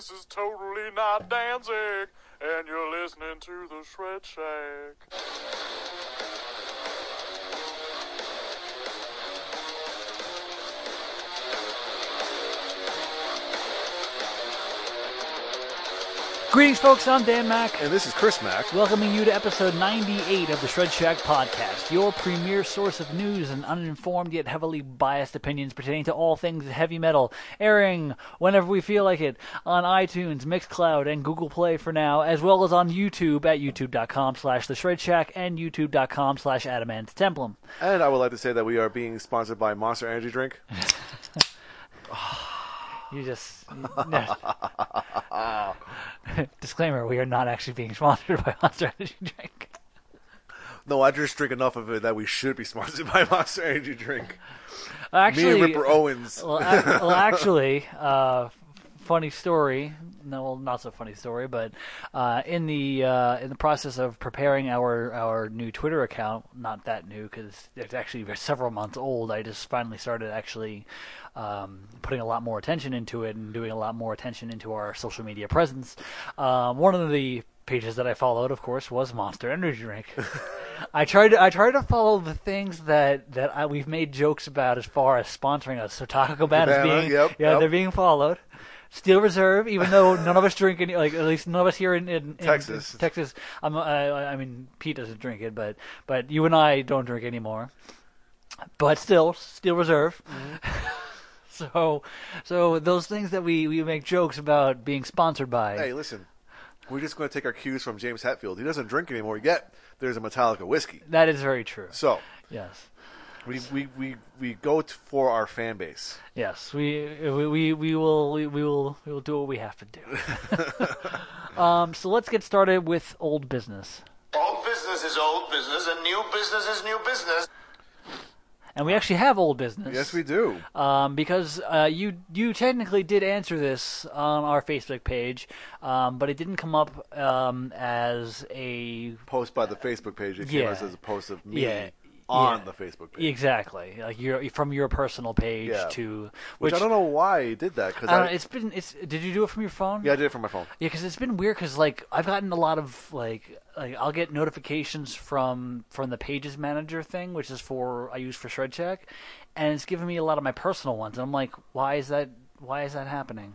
this is totally not Danzig, and you're listening to the Shred Shack. Greetings, folks. I'm Dan Mac, And this is Chris Mack. welcoming you to episode 98 of the Shred Shack podcast, your premier source of news and uninformed yet heavily biased opinions pertaining to all things heavy metal, airing whenever we feel like it on iTunes, Mixcloud, and Google Play for now, as well as on YouTube at youtube.com slash the Shred Shack and youtube.com slash adamant templum. And I would like to say that we are being sponsored by Monster Energy Drink. You just. Disclaimer: We are not actually being sponsored by Monster Energy Drink. No, I just drink enough of it that we should be sponsored by Monster Energy Drink. Actually, Me and Ripper Owens. Well, ac well actually, uh, funny story. No, well, not so funny story, but uh, in the uh, in the process of preparing our our new Twitter account, not that new because it's actually several months old. I just finally started actually um, putting a lot more attention into it and doing a lot more attention into our social media presence. Um, one of the pages that I followed, of course, was Monster Energy Drink. I tried to I tried to follow the things that that I, we've made jokes about as far as sponsoring us. So Taco Cabana is Cabana, being yep, yeah yep. they're being followed. Steel Reserve, even though none of us drink any, like at least none of us here in, in, in Texas. Texas. I'm, I, I mean, Pete doesn't drink it, but but you and I don't drink anymore. But still, Steel Reserve. Mm-hmm. so, so those things that we, we make jokes about being sponsored by. hey, listen. We're just going to take our cues from James Hetfield. He doesn't drink anymore, yet there's a Metallica whiskey. That is very true. So, Yes. We, we, we, we go t- for our fan base. Yes, we we we, we will we, we will we will do what we have to do. um, so let's get started with old business, Old business is old business, and new business is new business. and we actually have old business. Yes, we do. um, because uh, you you technically did answer this on our Facebook page, um, but it didn't come up um, as a Post by the Facebook page. It came Yeah. as a post of me Yeah, on yeah. the Facebook page. exactly like your from your personal page Yeah. to Which, I don't know why he did that. Cause I I, it's been it's did you do it from your phone? yeah, I did it from my phone. Yeah, because it's been weird. Because like I've gotten a lot of like like I'll get notifications from from the Pages Manager thing, which is for I use for Shred Shack, and it's giving me a lot of my personal ones. And I'm like, why is that? Why is that happening?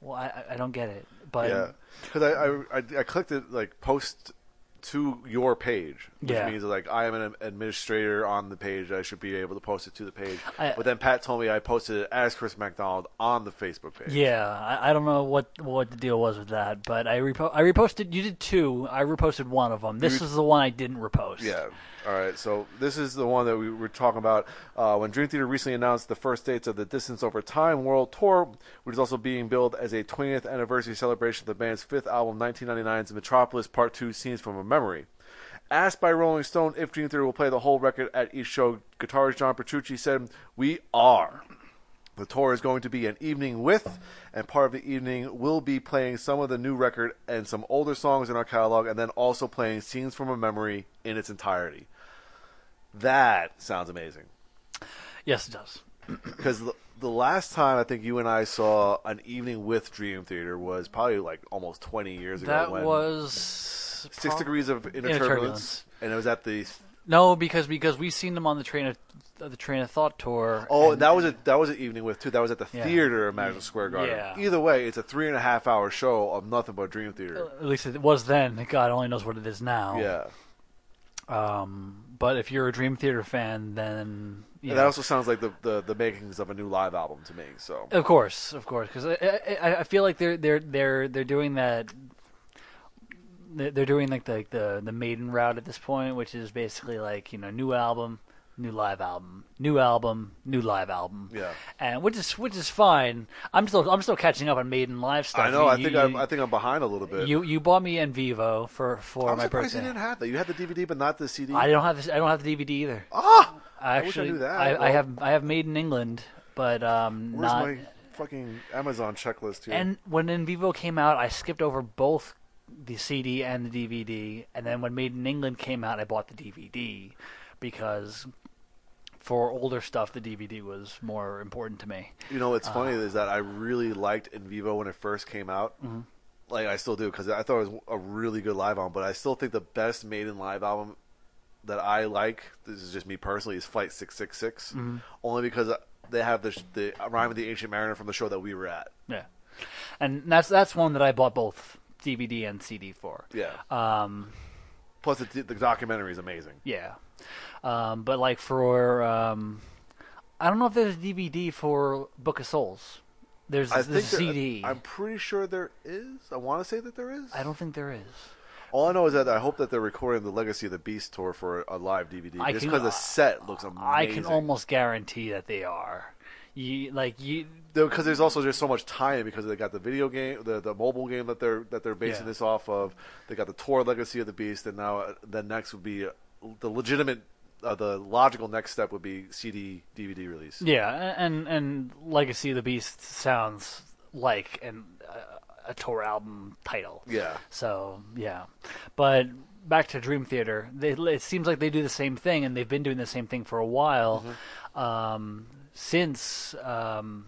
Well, I I- don't get it. But Hmm. Yeah, because I, I I clicked it like post to your page, which Yeah. means like I am an administrator on the page. I should be able to post it to the page. I- but then Pat told me I posted it as Chris McDonald on the Facebook page. yeah, I, I don't know what what the deal was with that, but I repo- I reposted. You did two. I reposted one of them. This You- is the one I didn't repost. Yeah. All right. So this is the one that we were talking about uh, when Dream Theater recently announced the first dates of the Distance Over Time World Tour, which is also being billed as a 20th anniversary celebration of the band's fifth album, 1999's Metropolis Part Two: Scenes from a Memory. Asked by Rolling Stone if Dream Theater will play the whole record at each show, guitarist John Petrucci said, "We are." The tour is going to be an evening with, and part of the evening will be playing some of the new record and some older songs in our catalog, and then also playing Scenes from a Memory in its entirety. That sounds amazing. Yes, it does. Because the, the last time I think you and I saw an evening with Dream Theater was probably like almost 20 years ago. That was Six prob- Degrees of Inner, Inner turbulence, Turbulence. and it was at the. No, because because we seen them on the train of the train of thought tour. Oh, and- that was a that was an evening with too. That was at the Yeah. theater of Madison Square Garden. Yeah. Either way, it's a three and a half hour show of nothing but Dream Theater. At least it was then. God only knows what it is now. yeah. Um, but if you're a Dream Theater fan, then you know, that also sounds like the, the, the makings of a new live album to me. So of course, of course, because I, I I feel like they're they're they're they're doing that. They're they're doing like the, the the maiden route at this point, which is basically like you know new album, new live album, new album, new live album. Yeah. and which is which is fine. I'm still I'm still catching up on Maiden live stuff. I know. You- I think you, I'm I think I'm behind a little bit. you you bought me En Vivo for for I'm my surprised birthday. you didn't have that. You had the DVD, but not the CD. I don't have this. I don't have the DVD either. ah, I wish I actually, knew that. I, I have I have Maiden England, but um, where's not. my fucking Amazon checklist here? And when En Vivo came out, I skipped over both the CD and the DVD. And then when Maiden England came out, I bought the DVD because for older stuff, the DVD was more important to me. You know, what's funny Uh. is that I really liked En Vivo when it first came out. Mm-hmm. Like I still do because I thought it was a really good live album. But I still think the best Maiden live album that I like, this is just me personally, is Flight Six Six Six. Mm-hmm. Only because they have the the Rime of the Ancient Mariner from the show that we were at. Yeah, and that's that's one that I bought both DVD and CD for. Yeah. Um, Plus, the, the documentary is amazing. yeah, um, but like for um, I don't know if there's a DVD for Book of Souls. There's I the think there- CD. I'm pretty sure there is. I want to say that there is. I don't think there is. All I know is that I hope that they're recording the Legacy of the Beast tour for a live DVD. I just because the set looks amazing. I can almost guarantee that they are. You like you. because there's also just so much time because they got the video game, the the mobile game that they're that they're basing Yeah. this off of. They got the tour Legacy of the Beast, and now uh, the next would be uh, the legitimate, uh, the logical next step would be CD DVD release. Yeah, and and Legacy of the Beast sounds like an uh, a tour album title. Yeah. So yeah, but back to Dream Theater, they, it seems like they do the same thing, and they've been doing the same thing for a while, um, since um,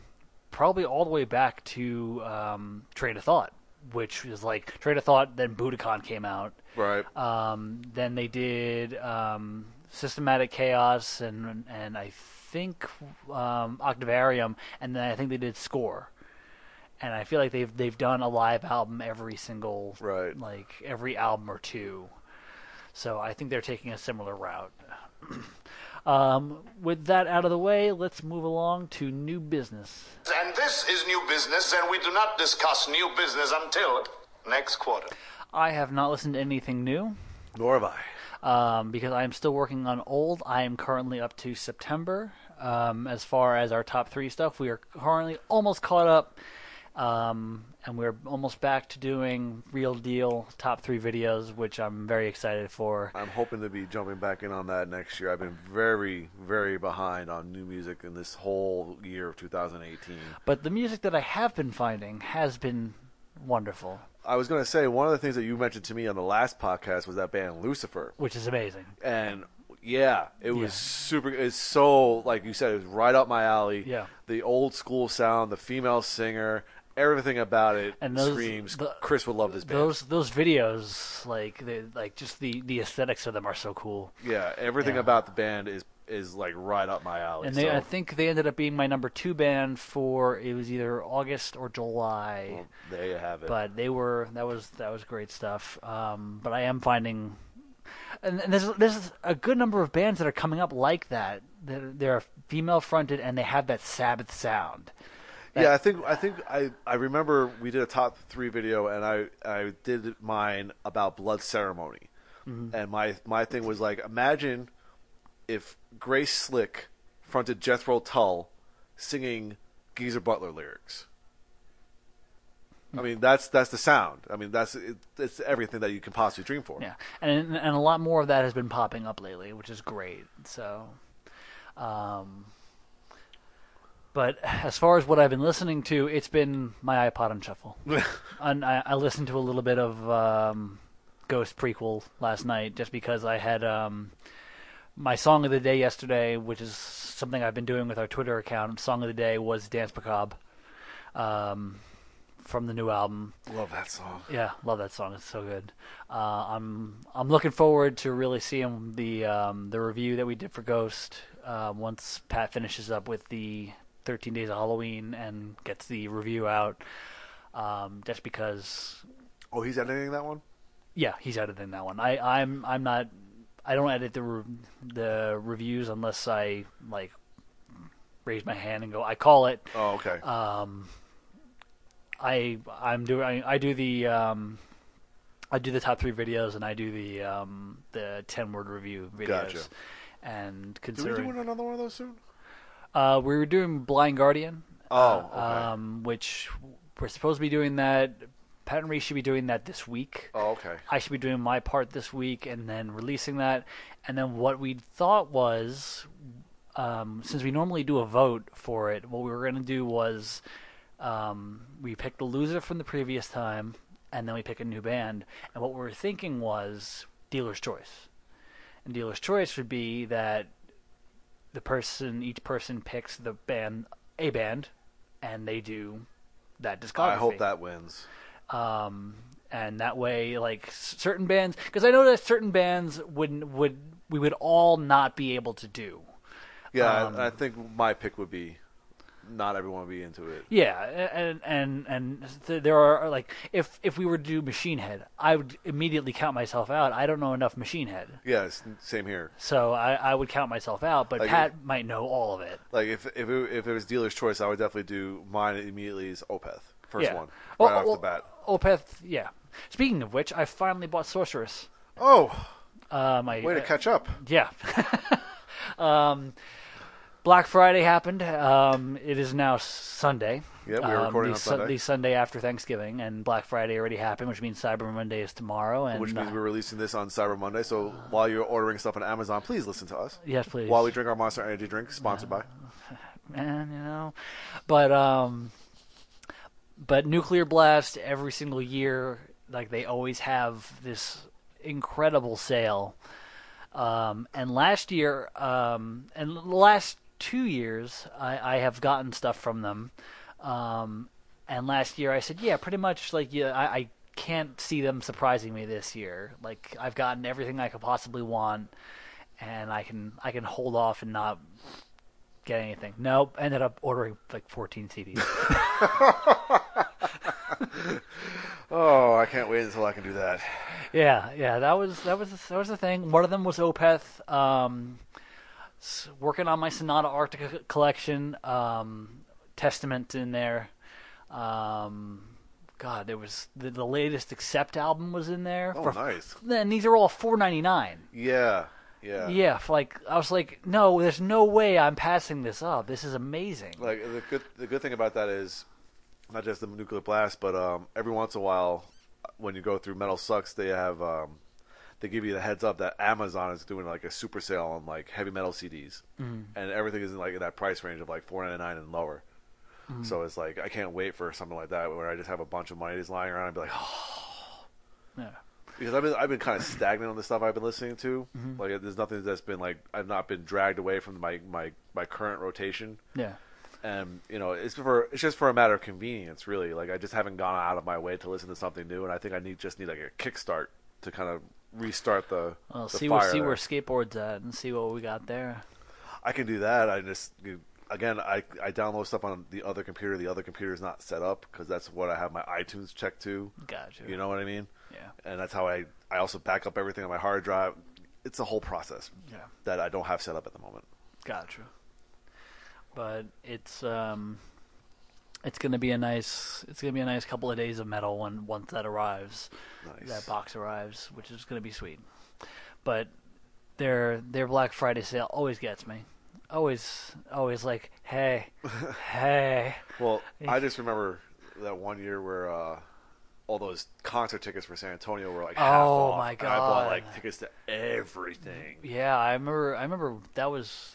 probably all the way back to um, Train of Thought, which is like Train of Thought. Then Budokan came out. Right. Um, then they did um, Systematic Chaos and and I think um, Octavarium, and then I think they did Score. And I feel like they've they've done a live album every single Right. like every album or two. So I think they're taking a similar route. um, with that out of the way, let's move along to new business. And this is new business, and we do not discuss new business until next quarter. I have not listened to anything new. Nor have I. um, because I am still working on old. I am currently up to September. Um, as far as our top three stuff, we are currently almost caught up, um, and we're almost back to doing real deal top three videos, which I'm very excited for. I'm hoping to be jumping back in on that next year. I've been very, very behind on new music in this whole year of 2018. But the music that I have been finding has been wonderful, I was going to say one of the things that you mentioned to me on the last podcast was that band Lucifer. which is amazing. and yeah, it was Yeah. super. It's so like you said, it was right up my alley. Yeah. the old school sound, the female singer, everything about it And those- screams. the- Chris would love this band. Those those videos, like they, like just the the aesthetics of them are so cool. yeah, everything Yeah. about the band is is like right up my alley. And they, so, I think they ended up being my number two band for it was either August or July. well, there you have it. but they were that was that was great stuff. Um, but I am finding, and, and there's there's a good number of bands that are coming up like that. They're, they're female fronted and they have that Sabbath sound. Yeah, I think I think I I remember we did a top three video, and I I did mine about blood ceremony, Mm-hmm. and my my thing was like, imagine if Grace Slick fronted Jethro Tull singing Geezer Butler lyrics. I mean, that's that's the sound. I mean, that's it, it's everything that you can possibly dream for. Yeah, and and a lot more of that has been popping up lately, which is great. So, um, but as far as what I've been listening to, it's been my iPod on shuffle. and I, I listened to a little bit of um, Ghost Prequelle last night, just because I had um, my song of the day yesterday, which is something I've been doing with our Twitter account. Song of the day was Dance Macabre um, from the new album. Love that song. Yeah, love that song. It's so good. Uh, I'm I'm looking forward to really seeing the um, the review that we did for Ghost uh, once Pat finishes up with the 13 Days of Halloween and gets the review out. Um, just because, Oh, he's editing that one. yeah, he's editing that one. I I'm I'm not. I don't edit the re- the reviews unless I like raise my hand and go. I call it. Oh, okay. Um, I I'm doing I, I do the um, I do the top three videos and I do the um, the ten word review videos. Gotcha. And considering, do we do another one of those soon? Uh, we were doing Blind Guardian, Oh, okay. um, which we're supposed to be doing that. Pat and Reese should be doing that this week. oh, okay. I should be doing my part this week and then releasing that. And then what we thought was, um, since we normally do a vote for it, what we were going to do was um, we picked the loser from the previous time, and then we pick a new band. And what we were thinking was dealer's choice. And dealer's choice would be that the person each person picks the band a band, and they do that discography. I hope that wins. um, and that way, like certain bands, because I know that certain bands would would we would all not be able to do. Yeah, Um, I, I think my pick would be not everyone would be into it. Yeah, and and and th- there are like if if we were to do Machine Head, I would immediately count myself out. I don't know enough Machine Head, Yeah, it's, same here. so I, I would count myself out. But Like- Pat might know all of it. Like if if it, if it was dealer's choice, I would definitely do mine immediately is Opeth, first yeah. one right off the bat. Opeth, yeah. Speaking of which, I finally bought Sorceress. Oh, Uh, my way to catch up! Yeah. um, Black Friday happened. Um, it is now Sunday. Yeah, we are um, recording the, on Su- Sunday. the Sunday after Thanksgiving, and Black Friday already happened, which means Cyber Monday is tomorrow. And Which means uh, we're releasing this on Cyber Monday. So while you're ordering stuff on Amazon, please listen to us. yes, please. While we drink our Monster Energy drink, sponsored by. man, you know. But um, but Nuclear Blast every single year, like they always have this incredible sale. Um, and last year, um, and last two years, I, I have gotten stuff from them. Um, and last year, I said, yeah, pretty much like yeah, I, I can't see them surprising me this year. Like I've gotten everything I could possibly want, and I can I can hold off and not get anything. Nope. Ended up ordering like 14 CDs. Oh, I can't wait until I can do that. yeah, yeah. That was that was that was the thing. One of them was Opeth. Um, s- working on my Sonata Arctica collection. Um, Testament in there. Um, God, there was the, the latest Accept album was in there. Oh, for, nice. Then these are all 4.99. Yeah, yeah. Yeah, like I was like, no, there's no way I'm passing this up. This is amazing. Like the good the good thing about that is not just the nuclear blast, but um, every once in a while when you go through Metal Sucks, they have um, they give you the heads up that Amazon is doing like a super sale on like heavy metal CDs, Mm-hmm. and everything is in like in that price range of like four ninety nine and lower. Mm-hmm. So it's like I can't wait for something like that where I just have a bunch of money just lying around and be like, oh, Yeah. because I've been I've been kind of stagnant on the stuff I've been listening to. Mm-hmm. Like there's nothing that's been like I've not been dragged away from my my my current rotation Yeah. and you know it's for it's just for a matter of convenience really like i just haven't gone out of my way to listen to something new and i think i need just need like a kickstart to kind of restart the, Well, the see fire where see there. where skateboards at and see what we got there. i can do that i just again i i download stuff on the other computer the other computer is not set up because that's what i have my itunes checked to Gotcha. you know what i mean Yeah. and that's how i i also back up everything on my hard drive it's a whole process Yeah. that i don't have set up at the moment Gotcha. But it's um, it's gonna be a nice it's gonna be a nice couple of days of metal when once that arrives. nice That box arrives, which is gonna be sweet. But their their Black Friday sale always gets me. Always, always like, hey, hey. Well, I just remember that one year where uh, all those concert tickets for San Antonio were like half Oh, off. my and I bought like tickets to everything. Yeah, I remember. I remember that was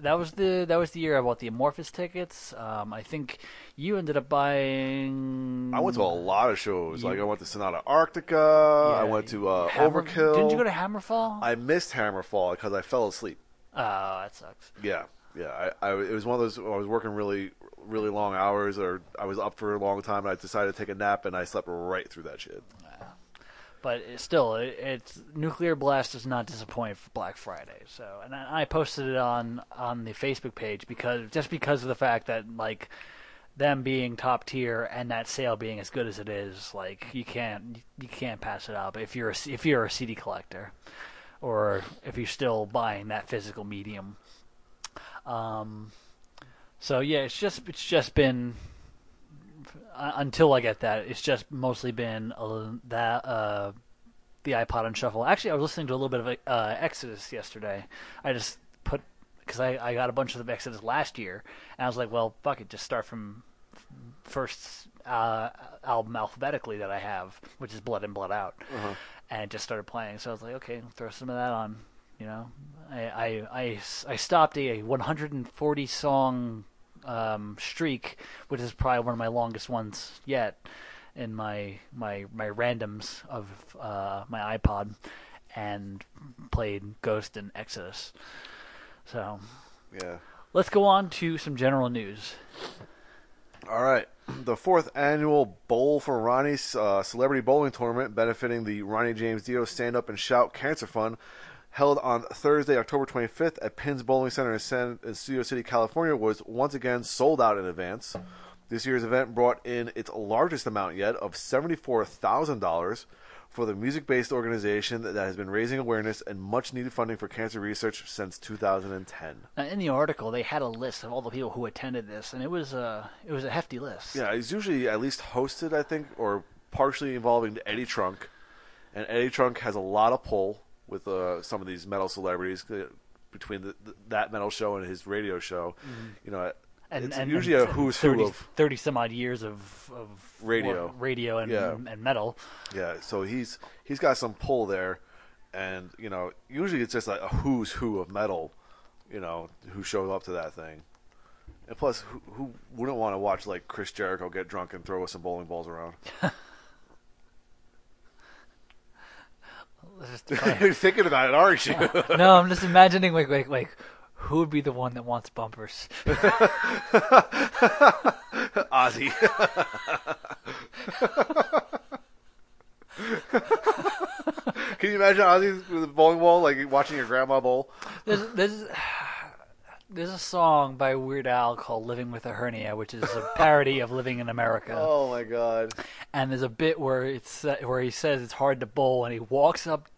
that was the that was the year I bought the Amorphis tickets. Um, I think you ended up buying. I went to a lot of shows. like I went to Sonata Arctica. I went to uh, Hammer- Overkill. Didn't you go to Hammerfall? I missed Hammerfall because I fell asleep. Oh, that sucks. Yeah, yeah. I, I it was one of those. I was working really, really long hours, or I was up for a long time, and I decided to take a nap, and I slept right through that shit. But still, it, it's Nuclear Blast does not disappoint for Black Friday. So, and I, I posted it on on the Facebook page because just because of the fact that like them being top tier and that sale being as good as it is, like you can't you can't pass it up if you're a, if you're a CD collector or if you're still buying that physical medium. Um, so yeah, it's just it's just been uh, until I get that, it's just mostly been uh, that uh, the iPod and shuffle. Actually, I was listening to a little bit of uh, Exodus yesterday. I just put because I, I got a bunch of the Exodus last year, and I was like, well, fuck it, just start from first uh, album alphabetically that I have, which is Blood In, Blood Out, and it just started playing. So I was like, okay, throw some of that on. You know, I I, I, I stopped a 140 song um, streak, which is probably one of my longest ones yet in my my my randoms of uh, my iPod, and played Ghost and Exodus. So Yeah. let's go on to some general news. All right. The fourth annual Bowl for Ronnie uh, Celebrity Bowling Tournament, benefiting the Ronnie James Dio Stand Up and Shout Cancer Fund, held on Thursday, October 25th at Pinz Bowling Center in, San, in Studio City, California, was once again sold out in advance. This year's event brought in its largest amount yet of $74,000 for the music based organization that has been raising awareness and much needed funding for cancer research since 2010. Now, in the article, they had a list of all the people who attended this, and it was a it was a hefty list. Yeah, it's usually at least hosted, I think, or partially involving Eddie Trunk, and Eddie Trunk has a lot of pull with uh, some of these metal celebrities uh, between the, th that metal show and his radio show. You know, and, it's and usually and a who's 30, who of 30 some odd years of, of Radio. radio and, Yeah. and metal. yeah. So he's he's got some pull there, and you know, usually it's just like a who's who of metal, you know, who shows up to that thing. And plus, who, who wouldn't want to watch like Chris Jericho get drunk and throw some bowling balls around? just You're thinking about it, aren't you? no, I'm just imagining like like like who would be the one that wants bumpers? Ozzy. Can you imagine Ozzy with a bowling ball, like watching your grandma bowl? There's, there's, there's a song by Weird Al called "Living with a Hernia," which is a parody of "Living in America." Oh my god! and there's a bit where it's uh, where he says it's hard to bowl, and he walks up.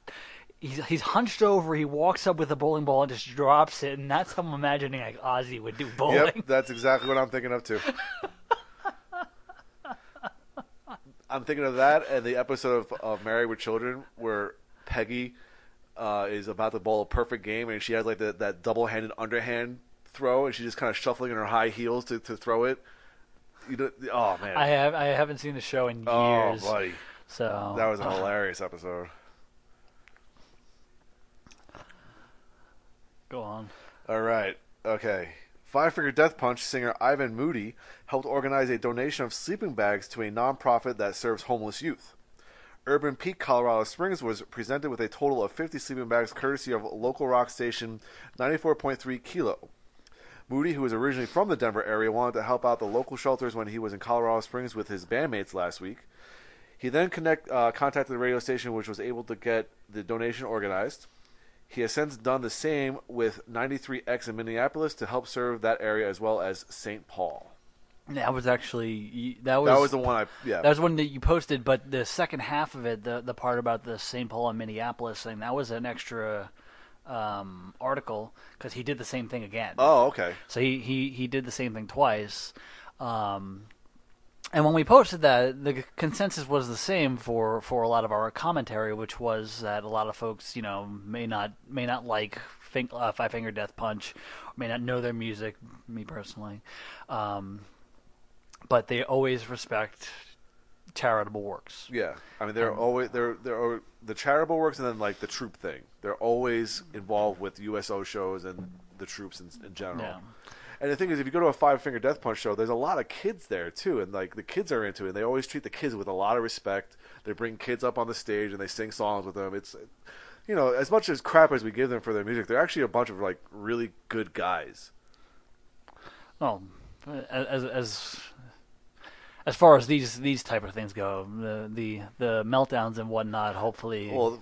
He's he's hunched over. He walks up with a bowling ball and just drops it, and that's how I'm imagining like Ozzy would do bowling. Yep, that's exactly what I'm thinking of too. I'm thinking of that and the episode of, of Married with Children where Peggy uh, is about to bowl a perfect game and she has like the, that double-handed underhand throw and she's just kind of shuffling in her high heels to, to throw it. You know, oh man, I have I haven't seen the show in years. oh buddy, so that was a hilarious episode. go on. All right. Okay. Five Finger Death Punch singer Ivan Moody helped organize a donation of sleeping bags to a nonprofit that serves homeless youth. Urban Peak, Colorado Springs was presented with a total of 50 sleeping bags courtesy of local rock station 94.3 Kilo. Moody, who was originally from the Denver area, wanted to help out the local shelters when he was in Colorado Springs with his bandmates last week. He then connect, uh, contacted the radio station, which was able to get the donation organized. He has since done the same with 93X in Minneapolis to help serve that area as well as St. Paul. That was actually that was That was the one I yeah. that was one that you posted, but the second half of it, the the part about the St. Paul and Minneapolis thing, that was an extra um, article because he did the same thing again. oh, okay. So he, he, he did the same thing twice. Um, and when we posted that, the consensus was the same for, for a lot of our commentary, which was that a lot of folks, you know, may not may not like uh, Five Finger Death Punch, may not know their music. Me personally, um, but they always respect charitable works. Yeah. I mean, they're always they're they're the charitable works and then like the troop thing. They're always involved with USO shows and the troops in, in general. Yeah. And the thing is, if you go to a Five Finger Death Punch show, there's a lot of kids there too, and like the kids are into it. And they always treat the kids with a lot of respect. They bring kids up on the stage and they sing songs with them. It's, you know, as much as crap as we give them for their music, they're actually a bunch of like really good guys. Well, as as as far as these these type of things go, the the the meltdowns and whatnot. Hopefully, Well,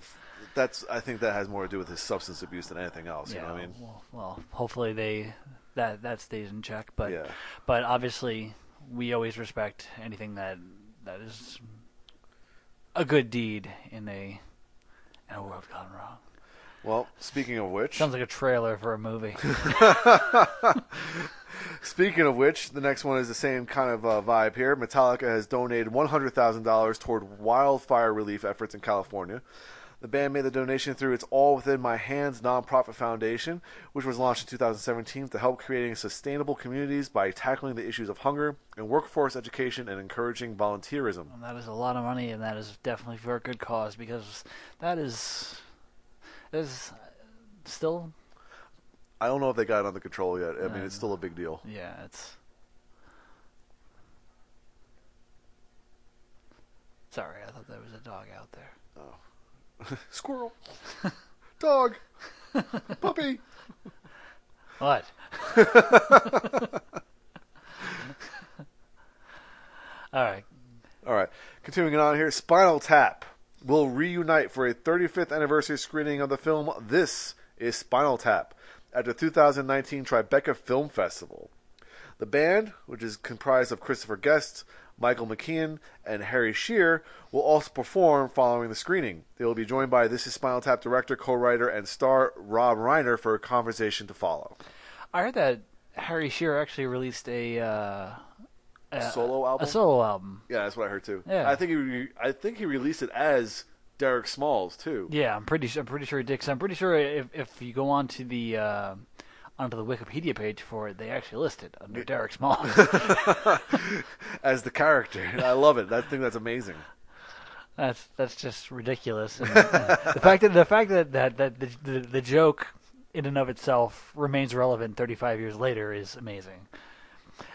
that's I think that has more to do with his substance abuse than anything else. You yeah. know what I mean? well, well, hopefully they that that stays in check. But Yeah. but obviously, we always respect anything that that is a good deed in a in a world gone wrong. Well, speaking of which, Sounds like a trailer for a movie. Speaking of which, the next one is the same kind of uh, vibe here. Metallica has donated $100,000 toward wildfire relief efforts in California. The band made the donation through its All Within My Hands nonprofit foundation, which was launched in 2017 to help creating sustainable communities by tackling the issues of hunger and workforce education and encouraging volunteerism. And that is a lot of money, and that is definitely for a good cause because that is that is still I don't know if they got it under control yet. I mean, it's uh, still a big deal. yeah, it's. Sorry, I thought there was a dog out there. Oh. Squirrel, dog, puppy. What? All right. All right, continuing on here, Spinal Tap will reunite for a 35th anniversary screening of the film. This is Spinal Tap at the 2019 Tribeca Film Festival. The band, which is comprised of Christopher Guest, Michael McKean, and Harry Shearer, will also perform following the screening. They will be joined by This is Spinal Tap director, co-writer, and star Rob Reiner for a conversation to follow. I heard that Harry Shearer actually released a uh, a, Solo album? A solo album. Yeah, that's what I heard too. Yeah. I think he re- I think he released it as Derek Smalls too. Yeah, I'm pretty sure. I'm pretty sure he did. 'cause I'm pretty sure if if you go onto the uh, onto the Wikipedia page for it, they actually list it under Derek Small. as the character. I love it. I think that's amazing. that's that's just ridiculous. And, uh, the fact that the fact that that, that the, the the joke in and of itself remains relevant 35 years later is amazing.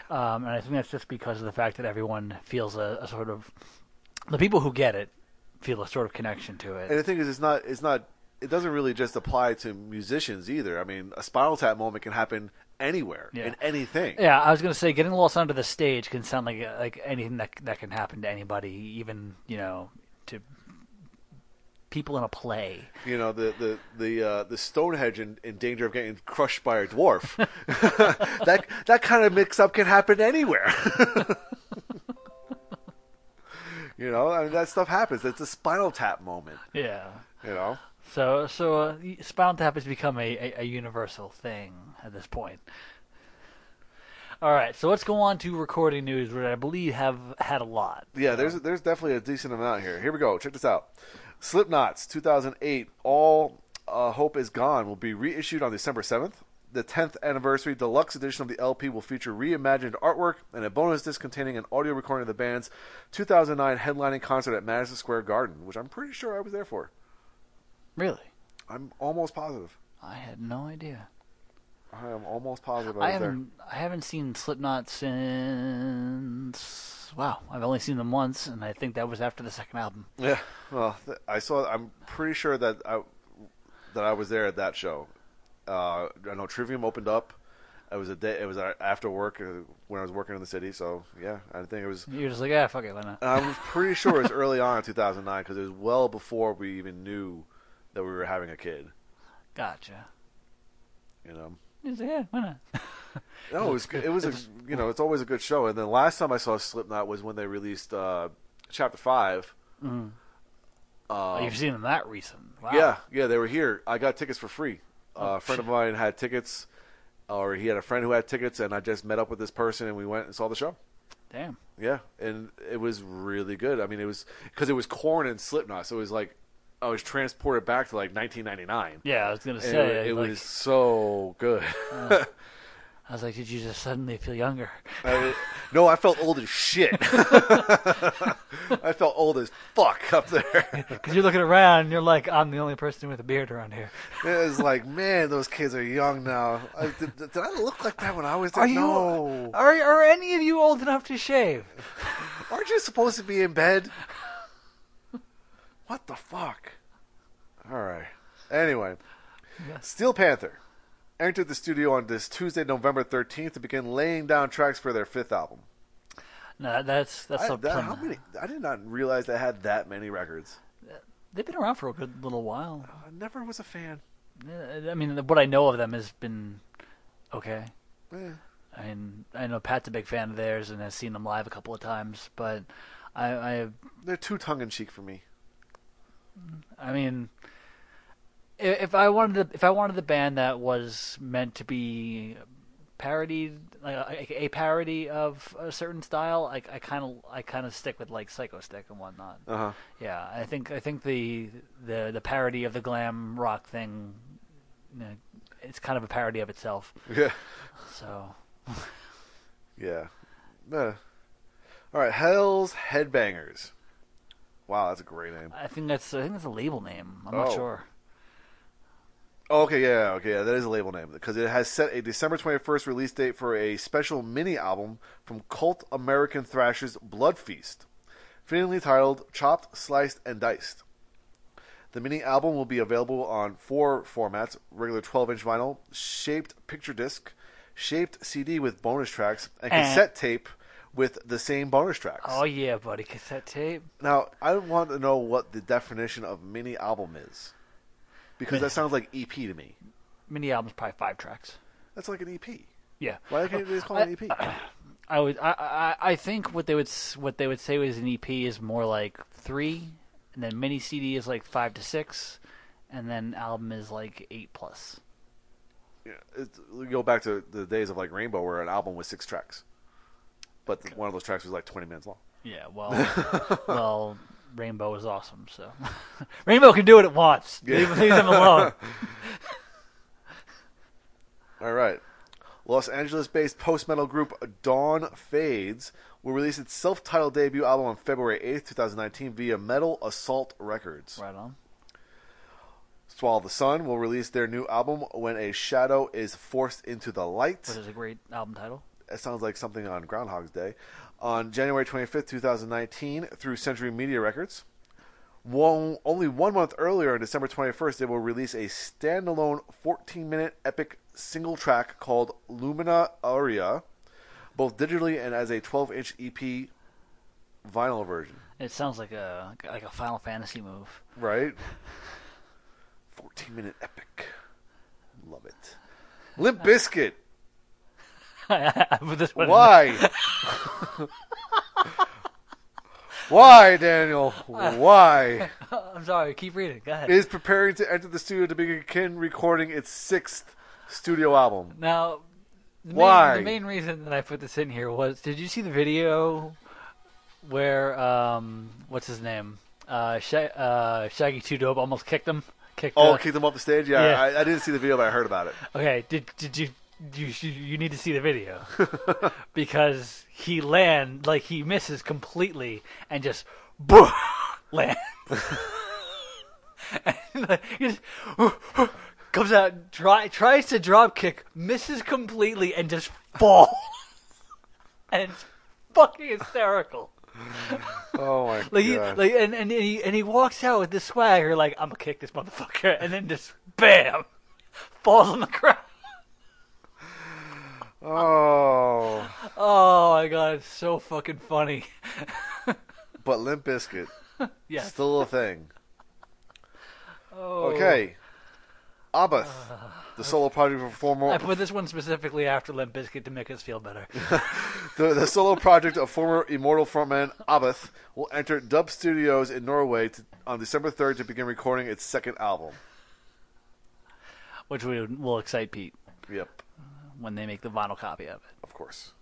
Um, and I think that's just because of the fact that everyone feels a, a sort of the people who get it feel a sort of connection to it. And the thing is, it's not. It's not. It doesn't really just apply to musicians either. I mean, a Spinal Tap moment can happen anywhere Yeah. in anything. Yeah, I was gonna say getting lost onto the stage can sound like like anything that that can happen to anybody, even you know to people in a play. You know, the the the uh, the Stonehenge in, in danger of getting crushed by a dwarf. that that kind of mix up can happen anywhere. you know, I mean, that stuff happens. It's a Spinal Tap moment. Yeah. You know. So so uh, Spinal Tap has become a, a, a universal thing at this point. All right, so let's go on to recording news, which I believe have had a lot. Yeah, there's there's definitely a decent amount here. Here we go. Check this out. Slipknot's 2008 All uh, Hope Is Gone will be reissued on December 7th. The 10th anniversary deluxe edition of the LP will feature reimagined artwork and a bonus disc containing an audio recording of the band's 2009 headlining concert at Madison Square Garden, which I'm pretty sure I was there for. Really, I'm almost positive. I had no idea. I am almost positive I I was there. haven't I haven't seen Slipknot since wow. I've only seen them once, and I think that was after the second album. Yeah, well, th- I saw. I'm pretty sure that I that I was there at that show. Uh, I know Trivium opened up. It was a day. It was uh, after work uh, when I was working in the city. So yeah, I think it was. You're just like, ah, fuck it, why not? I'm pretty sure it was early on in 2009 because it was well before we even knew that we were having a kid. Gotcha. You know. He's like, yeah, why not? No, it was. good. It was a. You know, it's always a good show. And then last time I saw Slipknot was when they released uh, Chapter Five. oh, you've seen them that recent. Wow. Yeah, yeah, they were here. I got tickets for free. Uh, a friend of mine had tickets, or he had a friend who had tickets, and I just met up with this person, and we went and saw the show. Damn. Yeah, and it was really good. I mean, it was because it was Korn and Slipknot, so it was like I was transported back to like 1999. Yeah, I was gonna say. it, it like, was so good. Uh, I was like, did you just suddenly feel younger? I no, I felt old as shit. I felt old as fuck up there. Because you're looking around, and you're like, I'm the only person with a beard around here. It was like, man, those kids are young now. I, did, did I look like that when I was there? Are you? no. Are are any of you old enough to shave? Aren't you supposed to be in bed? What the fuck? All right. Anyway, Steel Panther entered the studio on this Tuesday, November 13th, to begin laying down tracks for their fifth album. No, that's that's I, that- how many? I did not realize they had that many records. They've been around for a good little while. I never was a fan. Uh, I mean, what I know of them has been okay. Eh. I mean, I know Pat's a big fan of theirs and has seen them live a couple of times, but I, I, They're too tongue in cheek for me. I mean, if I wanted the, if I wanted the band that was meant to be parodied, like a, a parody of a certain style, I, I kind of, I kind of stick with like Psychostick and whatnot. Uh huh. Yeah, I think, I think the, the, the parody of the glam rock thing, you know, it's kind of a parody of itself. Yeah. So Yeah. Eh. All right. Hell's Headbangers. Wow, that's a great name. I think that's, I think that's a label name. I'm not Oh. sure. Oh, okay, yeah, okay, yeah, that is a label name because it has set a December 21st release date for a special mini album from cult American thrashers Blood Feast, fittingly titled Chopped, Sliced, and Diced. The mini album will be available on four formats regular 12 inch vinyl, shaped picture disc, shaped CD with bonus tracks, and And- cassette tape with the same bonus tracks. Oh yeah, buddy, cassette tape. Now, I want to know what the definition of mini album is. Because that sounds like EP to me. Mini album's probably five tracks. That's like an EP. Yeah. Why can't you just call it an EP? I would. I, I. I think what they would. What they would say was an EP is more like three, and then mini CD is like five to six, and then album is like eight plus. Yeah, it's, we go back to the days of like Rainbow, where an album was six tracks, but one of those tracks was like twenty minutes long. Yeah. Well. well. Rainbow is awesome. So Rainbow can do what it wants. Yeah. Leave, leave them alone. All right, Los Angeles-based post-metal group Dawn Fades will release its self-titled debut album on February eighth, two thousand nineteen, via Metal Assault Records. right on. Swallow the Sun will release their new album when a shadow is forced into the light. Which is a great album title. It sounds like something on Groundhog's Day. On January 25th, 2019, through Century Media Records. One, only one month earlier, on December 21st, they will release a standalone 14 minute epic single track called Lumina Aurea, both digitally and as a 12 inch EP vinyl version. It sounds like a like a Final Fantasy move. Right? 14 minute epic. Love it. Limp Bizkit. But this one- Why? Why, Daniel? Why? I'm sorry. Keep reading. Go ahead. Is preparing to enter the studio to begin recording its sixth studio album. Now, the Why? Main, the main reason that I put this in here was, did you see the video where um, what's his name, uh, uh, Shaggy Two Dope almost kicked him? Kicked. Oh, kicked him off the stage? Yeah, Yeah. I, I didn't see the video, but I heard about it. Okay, did did you? You, should- you need to see the video because he land like he misses completely and just boom, lands. and like, he just comes out, try, tries to drop kick, misses completely, and just falls. and it's fucking hysterical. Oh my Like, he, god! like, and, and he and he walks out with this swagger, like I'm gonna kick this motherfucker, and then just bam, falls on the ground. Oh, Oh my god, it's so fucking funny. but Limp Bizkit Yeah. still a thing. Oh. Okay, Abbath, uh, the solo project for former I put this one specifically after Limp Bizkit to make us feel better. The, the solo project of former Immortal frontman Abbath will enter Dub Studios in Norway to, on December 3rd to begin recording its second album. Which we will excite Pete Yep, when they make the vinyl copy of it. of course.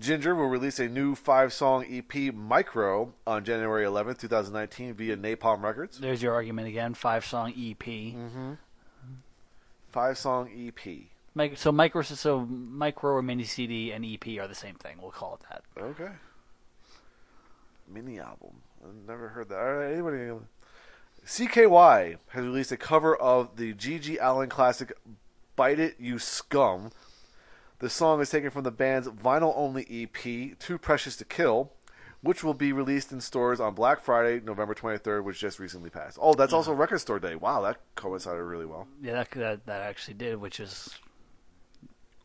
Jinjer will release a new five song EP, Micro, on January 11th, 2019, via Napalm Records. There's your argument again. Five song EP. Mm-hmm. Five song EP. So micro, so micro or mini CD and EP are the same thing. We'll call it that. Okay. Mini album. I've never heard that. All right, anybody? CKY has released a cover of the G.G. Allin classic "Bite It, You Scum." The song is taken from the band's vinyl-only EP "Too Precious to Kill," which will be released in stores on Black Friday, November 23rd, which just recently passed. Oh, that's also Record Store Day. Wow, that coincided really well. Yeah, that that, that actually did, which is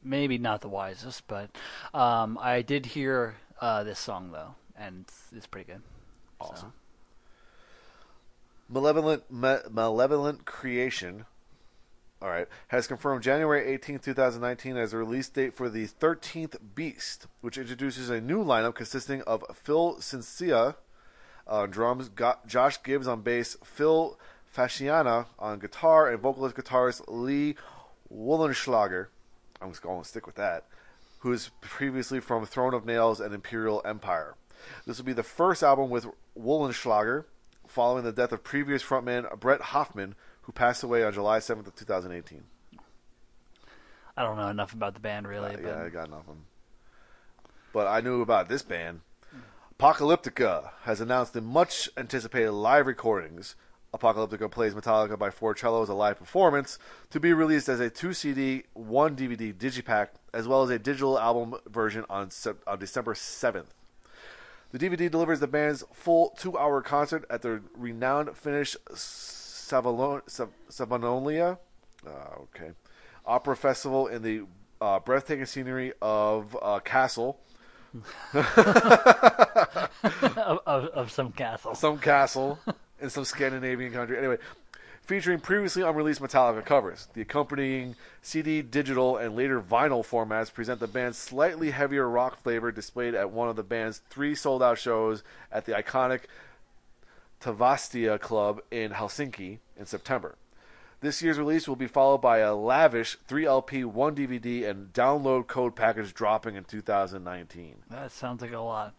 maybe not the wisest, but um, I did hear uh, this song though, and it's, it's pretty good. Awesome. Malevolent Me- Malevolent Creation, all right, has confirmed January 18, 2019 as a release date for the 13th Beast, which introduces a new lineup consisting of Phil Cincia on drums, Josh Gibbs on bass, Phil Fasciana on guitar, and vocalist guitarist Lee Wollenschlager. I'm just going to stick with that. Who is previously from Throne of Nails and Imperial Empire. This will be the first album with Wollenschlager following the death of previous frontman Brett Hoffman, who passed away on July 7th of 2018. I don't know enough about the band really, Uh, but yeah, I got nothing. But I knew about this band. Apocalyptica has announced the much anticipated live recordings. Apocalyptica plays Metallica by Four Cello as a live performance to be released as a two CD, one DVD digipack, as well as a digital album version on on December 7th. The DVD delivers the band's full two-hour concert at the renowned Finnish Savonlinna uh, okay, opera festival in the uh, breathtaking scenery of uh, Castle, of, of, of some castle. some castle in some Scandinavian country. Anyway, featuring previously unreleased Metallica covers. The accompanying CD, digital, and later vinyl formats present the band's slightly heavier rock flavor displayed at one of the band's three sold out shows at the iconic Tavastia Club in Helsinki in September. This year's release will be followed by a lavish 3 LP, 1 DVD, and download code package dropping in 2019. That sounds like a lot,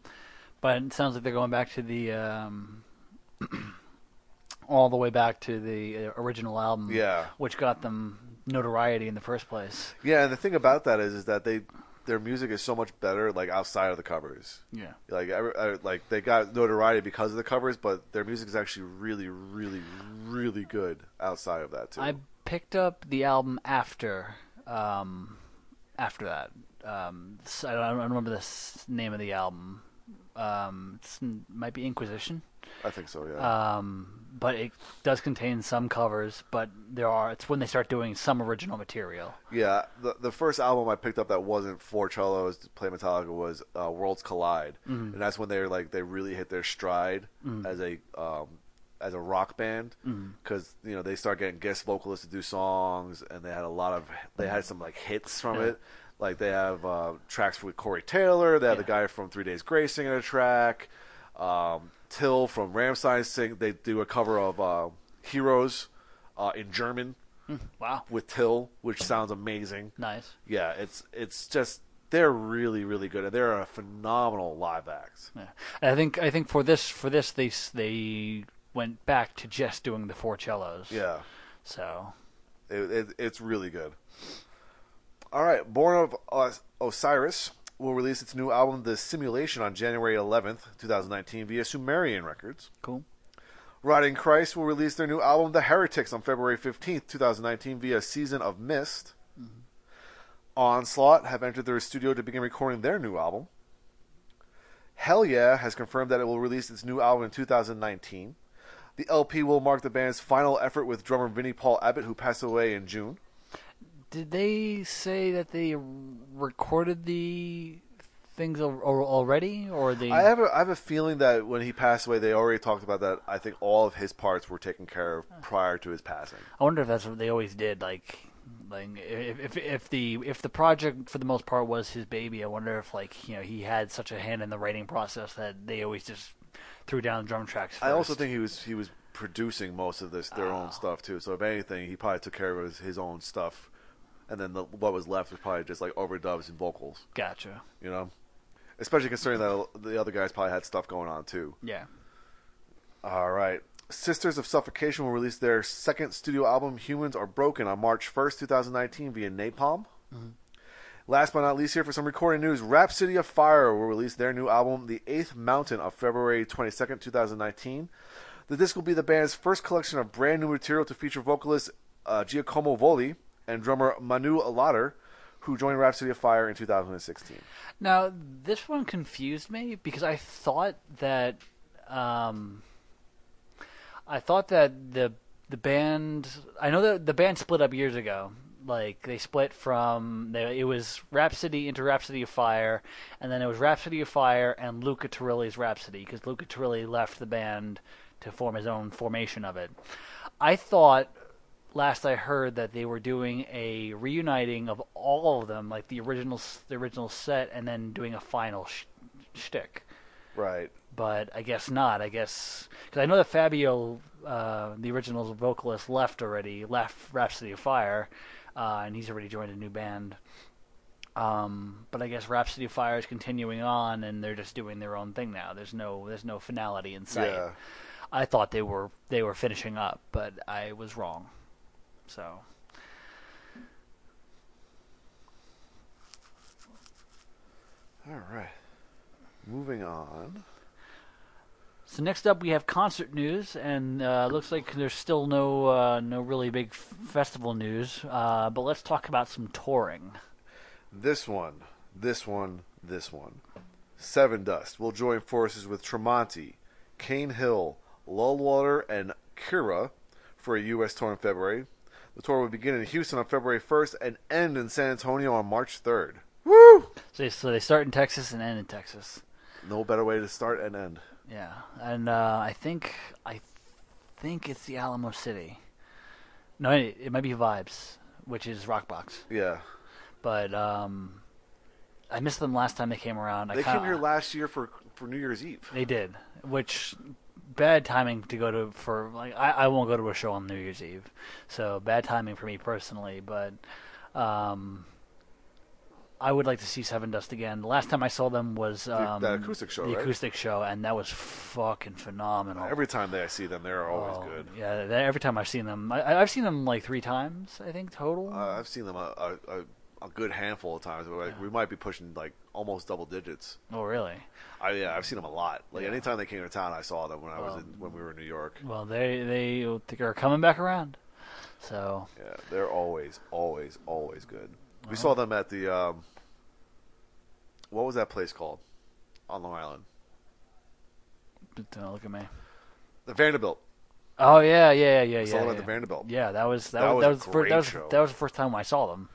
but it sounds like they're going back to the um, all the way back to the uh, original album. Yeah. which got them notoriety in the first place. Yeah, and the thing about that is, is that they their music is so much better like outside of the covers. Yeah. Like, I, I, like they got notoriety because of the covers, but their music is actually really, really, really good outside of that too. I picked up the album after um, after that. Um, s- I don't, I don't remember the name of the album. Um, it's, might be Inquisition. I think so. Yeah. Um, but it does contain some covers. But there are. It's when they start doing some original material. yeah. The the first album I picked up that wasn't four cellos to play Metallica was uh, Worlds Collide, Mm-hmm. and that's when they were like they really hit their stride as a um, as a rock band Mm-hmm. because you know they start getting guest vocalists to do songs, and they had a lot of they had some like hits from Yeah. it. Like they have uh, tracks with Corey Taylor. They have the guy from Three Days Grace singing a track. Um, Till from Rammstein sing. They do a cover of uh, Heroes uh, in German Wow, with Till, which sounds amazing. nice. Yeah, it's it's just they're really really good, and they're a phenomenal live act. Yeah. I think I think for this for this they they went back to just doing the four cellos. Yeah, So it, it, it's really good. All right, Born of Os- Osiris will release its new album, The Simulation, on January 11th, 2019, via Sumerian Records. cool. Rotting Christ will release their new album, The Heretics, on February 15th, 2019, via Season of Mist. Mm-hmm. Onslaught have entered their studio to begin recording their new album. Hellyeah has confirmed that it will release its new album in 2019. The LP will mark the band's final effort with drummer Vinnie Paul Abbott, who passed away in June. Did they say that they recorded the things al- al- already, or they? I have a, I have a feeling that when he passed away, they already talked about that. I think all of his parts were taken care of prior to his passing. I wonder if that's what they always did. Like, like if, if if the if the project for the most part was his baby, I wonder if like you know he had such a hand in the writing process that they always just threw down drum tracks. First. I also think he was he was producing most of this their Oh. own stuff too. So if anything, he probably took care of his, his own stuff, and then the, what was left was probably just like overdubs and vocals. gotcha. You know, especially considering that the other guys probably had stuff going on too. Yeah. All right. Sisters of Suffocation will release their second studio album, Humans Are Broken, on March 1st, 2019, via Napalm. Last but not least, here for some recording news Rhapsody of Fire will release their new album, The Eighth Mountain, on February 22nd, 2019. The disc will be the band's first collection of brand new material to feature vocalist uh, Giacomo Voli and drummer Manu Lotter, who joined Rhapsody of Fire in 2016. Now this one confused me because I thought that um, I thought that the the band I know that the band split up years ago. Like they split from it was Rhapsody into Rhapsody of Fire, and then it was Rhapsody of Fire and Luca Turilli's Rhapsody because Luca Turilli left the band to form his own formation of it. I thought last I heard that they were doing a reuniting of all of them, like the original the original set, and then doing a final sh- shtick. Right. But I guess not. I guess because I know that Fabio, uh, the original vocalist, left already, left Rhapsody of Fire, uh, and he's already joined a new band. Um, but I guess Rhapsody of Fire is continuing on, and they're just doing their own thing now. There's no there's no finality in sight. Yeah. I thought they were they were finishing up, but I was wrong. So All right. Moving on. So next up, we have concert news, and uh, looks like there's still no uh, no really big f- festival news. Uh, but let's talk about some touring. This one, this one, this one. Sevendust will join forces with Tremonti, Cane Hill, Lullwater, and Kirra for a U.S. tour in February. The tour will begin in Houston on February 1st and end in San Antonio on March 3rd. Woo! So they, so they start in Texas and end in Texas. No better way to start and end. Yeah, and uh, I think I think it's the Alamo City. No, it, it might be Vibes, which is Rockbox. Yeah. But um, I missed them last time they came around. I They kinda, came here last year for, for New Year's Eve. They did, which bad timing to go to for like I, I won't go to a show on New Year's Eve, so bad timing for me personally. But um, I would like to see Sevendust again. The last time I saw them was um, that acoustic show, the right? acoustic show, and that was fucking phenomenal. Every time that I see them, they're always Oh, good. Yeah, they- every time I've seen them, I, I've seen them like three times, I think total. Uh, I've seen them a, a, a, a good handful of times. Like, We might be pushing like almost double digits. oh, really? I, yeah, I've seen them a lot. Like Yeah. anytime they came to town, I saw them when I was Well, in, when we were in New York. Well, they they are coming back around. So Yeah, they're always, always, always good. We saw them at the um, what was that place called on Long Island? don't look at me. The Vanderbilt. Oh yeah, yeah, yeah, yeah. saw them yeah. at the Vanderbilt. Yeah, that was that, That was, was that was, that was that was the first time I saw them.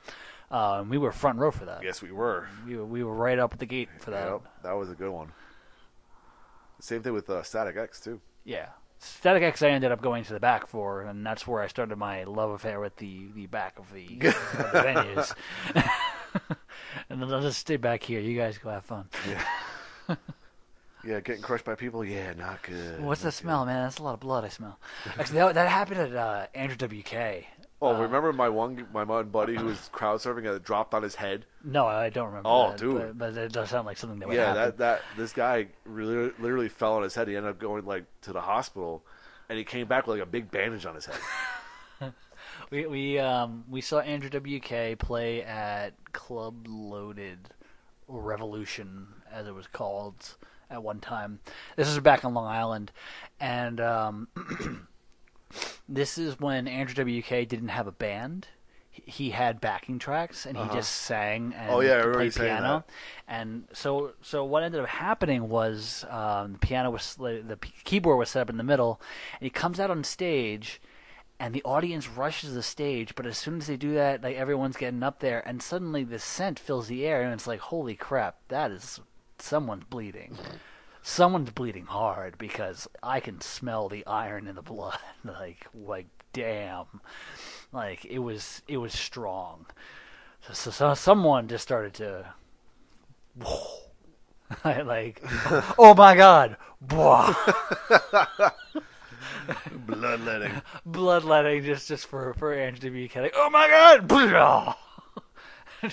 Uh, and we were front row for that. Yes, we were. We were, we were right up at the gate for that. Yep, that was a good one. Same thing with uh, Static X too. Yeah. Static X I ended up going to the back for, and that's where I started my love affair with the, the back of the, of the venues. and then I'll just stay back here. You guys go have fun. Yeah, yeah, getting crushed by people. Yeah, not good. What's not that smell, man? That's a lot of blood I smell. Actually, that, that happened at uh, Andrew WK. Oh, remember my one my one buddy who was crowd surfing and it dropped on his head? No, I don't remember. Oh, that, dude. But, but it does sound like something that would yeah, happen. that that this guy really literally fell on his head. He ended up going like to the hospital, and he came back with like a big bandage on his head. We we um we saw Andrew WK play at Club Loaded Revolution as it was called at one time. This is back on Long Island, and um, this is when Andrew WK didn't have a band. He- had backing tracks, and he just sang and Uh-huh. Oh, yeah, I remember played saying piano. And so, so what ended up happening was um, the piano was the p- keyboard was set up in the middle, and he comes out on stage, and the audience rushes the stage. But as soon as they do that, like everyone's getting up there, and suddenly the scent fills the air, and it's like, holy crap, that is someone's bleeding. Someone's bleeding hard because I can smell the iron in the blood. like, like, damn, like it was, it was strong. So, so, so someone just started to, like, oh my god, Bloodletting. bloodletting just just for for Andrew to be kind of like, oh my god,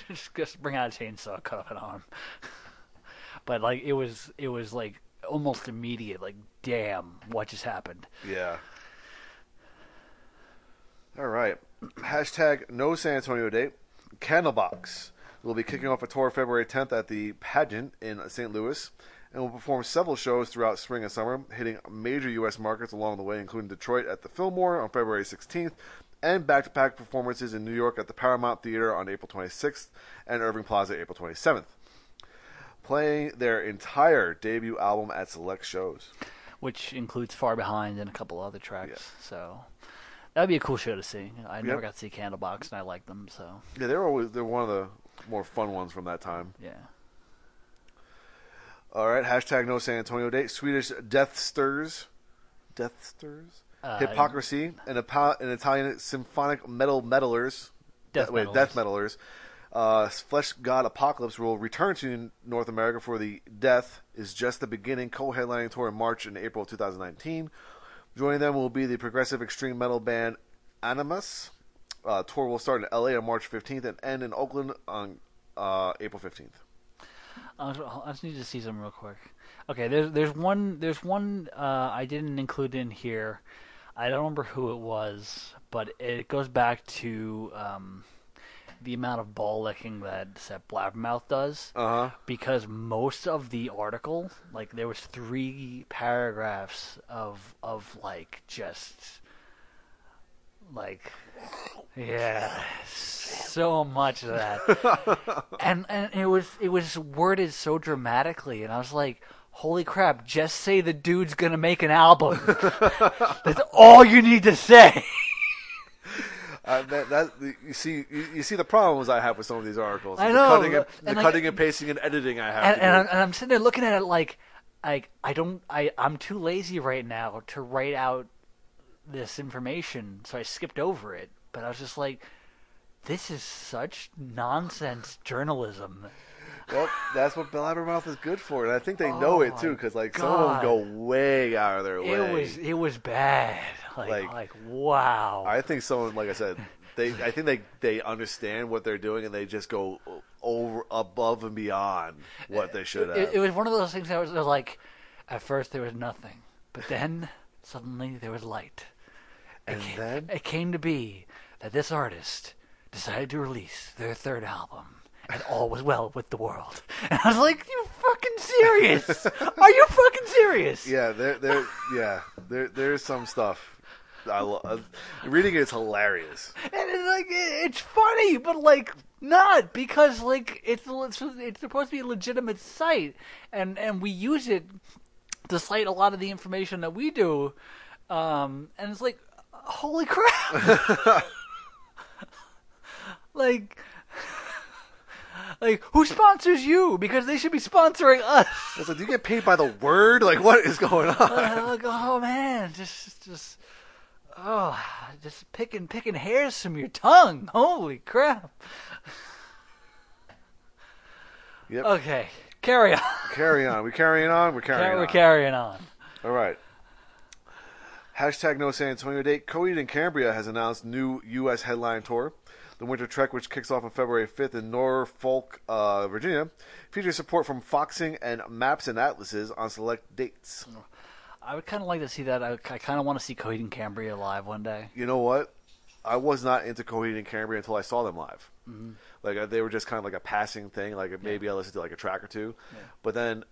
just just bring out a chainsaw, cut off an arm. But like it was it was like almost immediate. Like, damn, what just happened? Yeah. All right. Hashtag no San Antonio date. Candlebox will be kicking off a tour February 10th at the Pageant in St. Louis and will perform several shows throughout spring and summer, hitting major U.S. markets along the way, including Detroit at the Fillmore on February 16th and back-to-back performances in New York at the Paramount Theater on April 26th and Irving Plaza April 27th. Playing their entire debut album at select shows. Which includes Far Behind and a couple other tracks. Yeah. So that'd be a cool show to see. I never got to see Candlebox, and I like them. So Yeah, they're always they're one of the more fun ones from that time. yeah. All right, hashtag no San Antonio date. Swedish Death Stirs, Death Stirs, Uh, Hypocrisy, and, and Italian symphonic metal metalers. Death wait, metalers. death metalers. Uh, Fleshgod Apocalypse will return to North America for the Death is just the beginning co-headlining tour in March and April of 2019. Joining them will be the progressive extreme metal band Animus. Uh, tour will start in LA on March 15th and end in Oakland on uh, April 15th. I just- I just need to see some real quick. Okay, there's there's one there's one uh, I didn't include in here. I don't remember who it was, but it goes back to um, the amount of ball licking that Sepp Blabbermouth does. Uh huh. Because most of the article, like there was three paragraphs of of like just Like, yeah, so much of that, and and it was it was worded so dramatically, and I was like, holy crap! Just say the dude's gonna make an album. That's all you need to say. Uh, that, that you see, you, you see the problems I have with some of these articles. I the cutting and, the and cutting and pasting and editing I have and, and. I'm, and I'm sitting there looking at it like, like I don't, I I'm too lazy right now to write out this information, so I skipped over it. But I was just like, this is such nonsense journalism. Well, that's what Blabbermouth is good for, and I think they know Oh it too, because like some of them go way out of their way. It was it was bad. Like Like, like, wow. I think someone, like I said, they I think they they understand what they're doing, and they just go over above and beyond what they should have. it, it was one of those things that was, was like, at first there was nothing, but then suddenly there was light. It And then? it came to be that this artist decided to release their third album, and all was well with the world. And I was like, "You fucking serious? Are you fucking serious?" yeah, there, there, yeah, there, there's some stuff. I love reading it is hilarious. And it's like it- it's funny, but like not because like it's it's, it's supposed to be a legitimate site, and and we use it to cite a lot of the information that we do, um, and it's like, holy crap! like. Like who sponsors you? Because they should be sponsoring us. It's like, do you get paid by the word? Like, what is going on? Uh, like, oh man, just just oh, just picking picking hairs from your tongue. Holy crap! Yep. Okay, carry on. Carry on. We're carrying on. We're carrying on. We're on. carrying on. All right. Hashtag no San Antonio date. Coheed and Cambria has announced new U.S. headline tour. The Winter Trek, which kicks off on February 5th in Norfolk, uh, Virginia, features support from Foxing and Maps and Atlases on select dates. I would kind of like to see that. I, I kind of want to see Coheed and Cambria live one day. You know what? I was not into Coheed and Cambria until I saw them live. Mm-hmm. Like uh, they were just kind of like a passing thing. Like maybe I listened to like a track or two, but then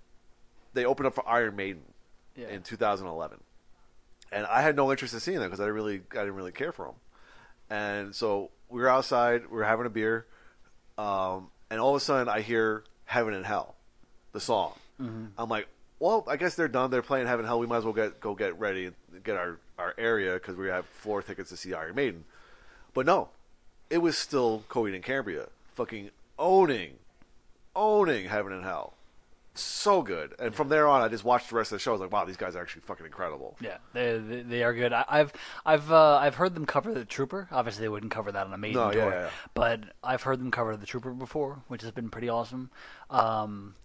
they opened up for Iron Maiden Yeah. in 2011, and I had no interest in seeing them because I didn't really I didn't really care for them. And so we were outside, we were having a beer, um, and all of a sudden I hear "Heaven and Hell," the song. I'm like, well, I guess they're done. They're playing "Heaven and Hell." We might as well get go get ready and get our our area because we have floor tickets to see Iron Maiden. But no, it was still Coheed and Cambria, fucking owning, owning Heaven and Hell. So good. And from there on, I just watched the rest of the show. I was like, wow, these guys are actually fucking incredible. Yeah, they they, they are good. I, I've I've uh, I've heard them cover the Trooper. Obviously, they wouldn't cover that on a Maiden No, yeah, tour, yeah, yeah. but I've heard them cover the Trooper before, which has been pretty awesome. Um,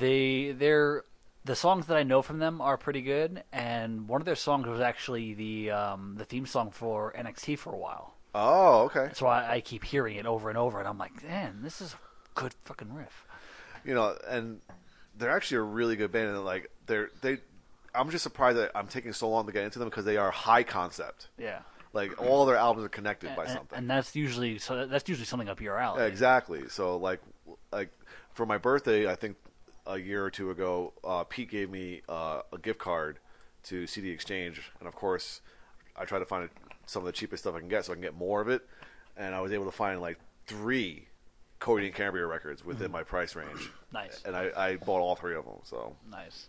they they're the songs that I know from them are pretty good, and one of their songs was actually the um, the theme song for NXT for a while. Oh, okay. That's why I keep hearing it over and over, and I'm like, man, this is a good fucking riff. You know, and they're actually a really good band. And like, they're they. I'm just surprised that I'm taking so long to get into them because they are high concept. Yeah. Like all their albums are connected by something. and that's usually so that's usually something up your alley. Yeah, exactly. So like like for my birthday, I think a year or two ago, uh, Pete gave me uh, a gift card to CD Exchange, and of course, I try to find some of the cheapest stuff I can get so I can get more of it. And I was able to find like three Coheed and Cambria records within my price range. Nice. And I, I bought all three of them. So Nice.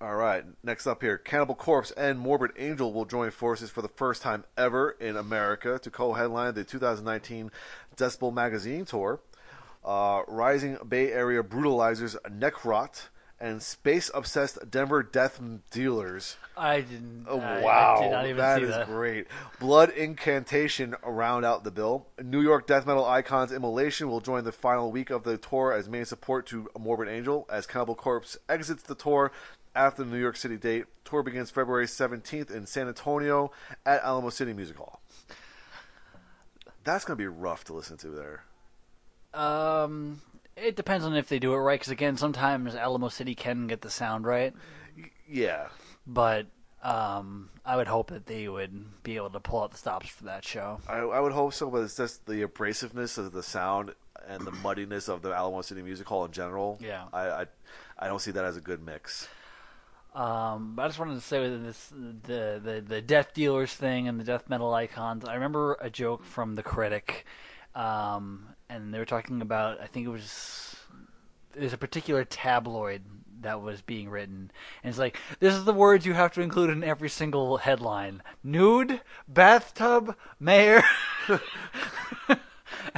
All right, next up here, Cannibal Corpse and Morbid Angel will join forces for the first time ever in America to co-headline the 2019 Decibel Magazine tour. Uh, rising Bay Area brutalizers Necrot and space-obsessed Denver death dealers. I didn't. Oh, I- wow, I did not even that see is that. great. Blood Incantation round out the bill. New York death metal icons Immolation will join the final week of the tour as main support to Morbid Angel as Cannibal Corpse exits the tour after the New York City date. Tour begins February 17th in San Antonio at Alamo City Music Hall. That's going to be rough to listen to there. Um, it depends on if they do it right. Because again, sometimes Alamo City can get the sound right, Yeah. but um, I would hope that they would be able to pull out the stops for that show. I, I would hope so, but it's just the abrasiveness of the sound and the muddiness of the Alamo City Music Hall in general. Yeah. I, I, I don't see that as a good mix. Um, but I just wanted to say with this the, the the death dealers thing and the death metal icons. I remember a joke from the critic, um, and they were talking about. I think it was there's a particular tabloid that was being written, and it's like this is the words you have to include in every single headline: nude, bathtub, mayor.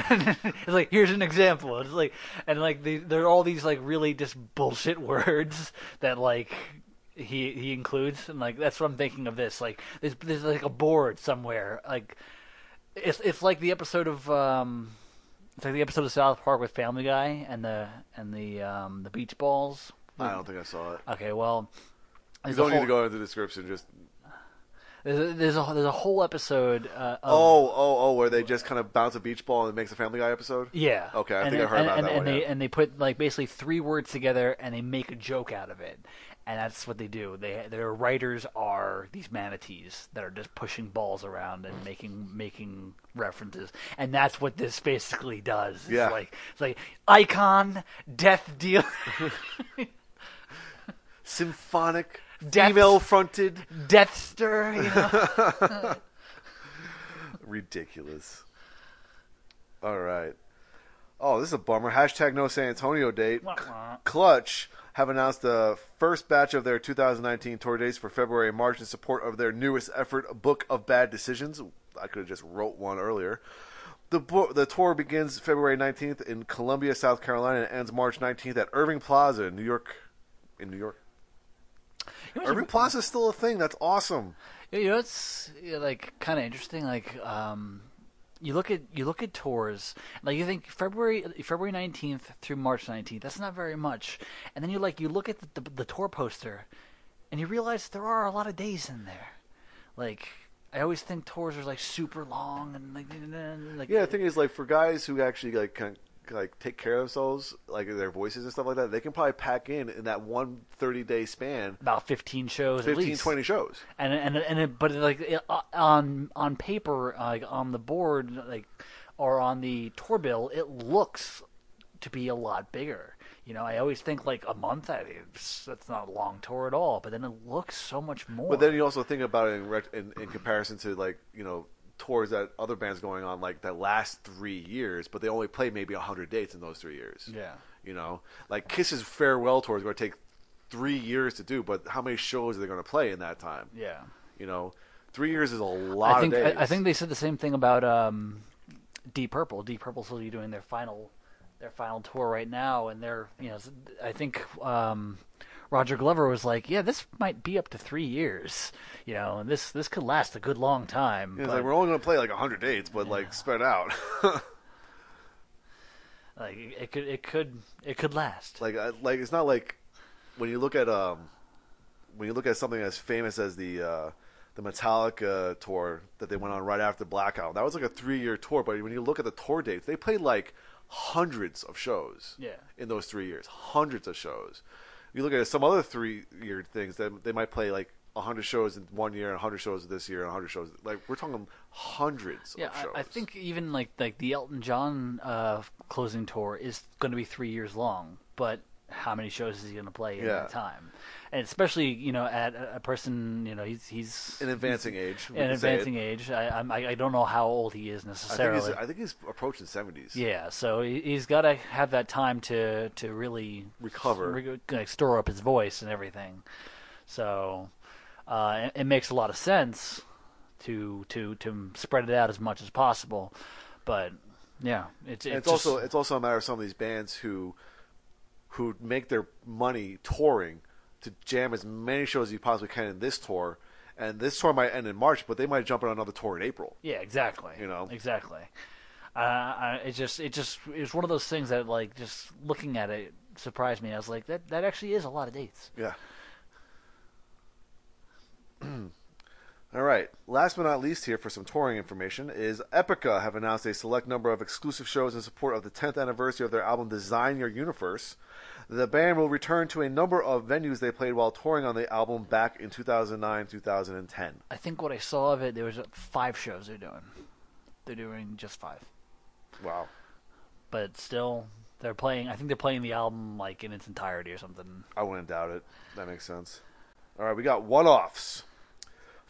and it's like here's an example. It's like and like the, there are all these like really just bullshit words that like he he includes, and like that's what I'm thinking of this. Like there's there's like a board somewhere. Like it's it's like the episode of um, it's like the episode of South Park with Family Guy and the and the um the beach balls. I don't think I saw it. Okay, well. You there's a don't need whole- to go into the description. Just There's a, there's a there's a whole episode. Uh, of, oh, oh, oh, where they just kind of bounce a beach ball and it makes a Family Guy episode. Yeah. Okay, I and think I then- heard and, about and, that and one, they yeah. and they put like basically three words together and they make a joke out of it, and that's what they do. They their writers are these manatees that are just pushing balls around and making making references, and that's what this basically does. It's Yeah. like it's like icon, death deal, Symphonic, Death- female-fronted, deathster. You know. ridiculous. All right. Oh, this is a bummer. Hashtag no San Antonio date. Clutch have announced the first batch of their 2019 tour dates for February and March in support of their newest effort, Book of Bad Decisions. I could have just wrote one earlier. The bo- the tour begins February 19th in Columbia, South Carolina, and ends March 19th at Irving Plaza in New York. In New York, You know, Irving Plaza is still a thing. That's awesome. You know, it's yeah, like kind of interesting. Like, um, you look at you look at tours. Like, you think February February nineteenth through March nineteenth. That's not very much. And then you like you look at the, the the tour poster, and you realize there are a lot of days in there. Like, I always think tours are like super long and like like Yeah, the thing is, like for guys who actually like kind like take care of themselves, like their voices and stuff like that, they can probably pack in in that one 30 day span, about fifteen shows, at 15, least. 20 shows. and and and it, but like it, uh, on on paper, like on the board, like or on the tour bill, it looks to be a lot bigger. You know, I always think like a month. That is that's not a long tour at all, but then it looks so much more. But then you also think about it in, in, in comparison to like you know tours that other bands going on like that last three years, but they only play maybe hundred dates in those three years. Yeah. you know, like Kiss's farewell tour is going to take three years to do, but how many shows are they going to play in that time? yeah, You know, three years is a lot I think. I, I think they said the same thing about um, Deep Purple. Deep Purple's will be doing their final their final tour right now, and they're you know I think um, Roger Glover was like, yeah, this might be up to three years, you know, and this this could last a good long time. It's but, like we're only going to play like hundred dates, but like spread out. like, it could it could it could last. like I- like it's not like when you look at um when you look at something as famous as the uh the Metallica tour that they went on right after Blackout. That was like a three year tour, but when you look at the tour dates, they played like hundreds of shows. Yeah. In those three years, hundreds of shows. You look at some other three year things that they might play like hundred shows in one year, and hundred shows this year, and hundred shows. Like we're talking hundreds yeah, of shows. I, I think even like like the Elton John uh, closing tour is going to be three years long, but how many shows is he going to play in Yeah. that time? And especially you know at a a person you know he's he's an advancing age. an can say it. advancing age. I, I I don't know how old he is I think, necessarily. he's, I think he's approaching seventies. yeah, so he, he's got to have that time to to really Recover. re- like, store up his voice and everything. So uh, it, it makes a lot of sense to to to spread it out as much as possible. But yeah, it's it's, it's also it's also a matter of some of these bands who who make their money touring to jam as many shows as you possibly can in this tour. And this tour might end in March, but they might jump on another tour in April. yeah, exactly. You know? exactly. Uh, it just it just it was one of those things that like just looking at it surprised me. I was like that that actually is a lot of dates. Yeah. All right. Last but not least, here for some touring information, is Epica have announced a select number of exclusive shows in support of the 10th anniversary of their album Design Your Universe. The band will return to a number of venues they played while touring on the album back in 2009 2010. I think what I saw of it, there was five shows they're doing. They're doing just five, Wow. but still, they're playing. I think they're playing the album like in its entirety or something. I wouldn't doubt it. That makes sense. All right, we got one-offs.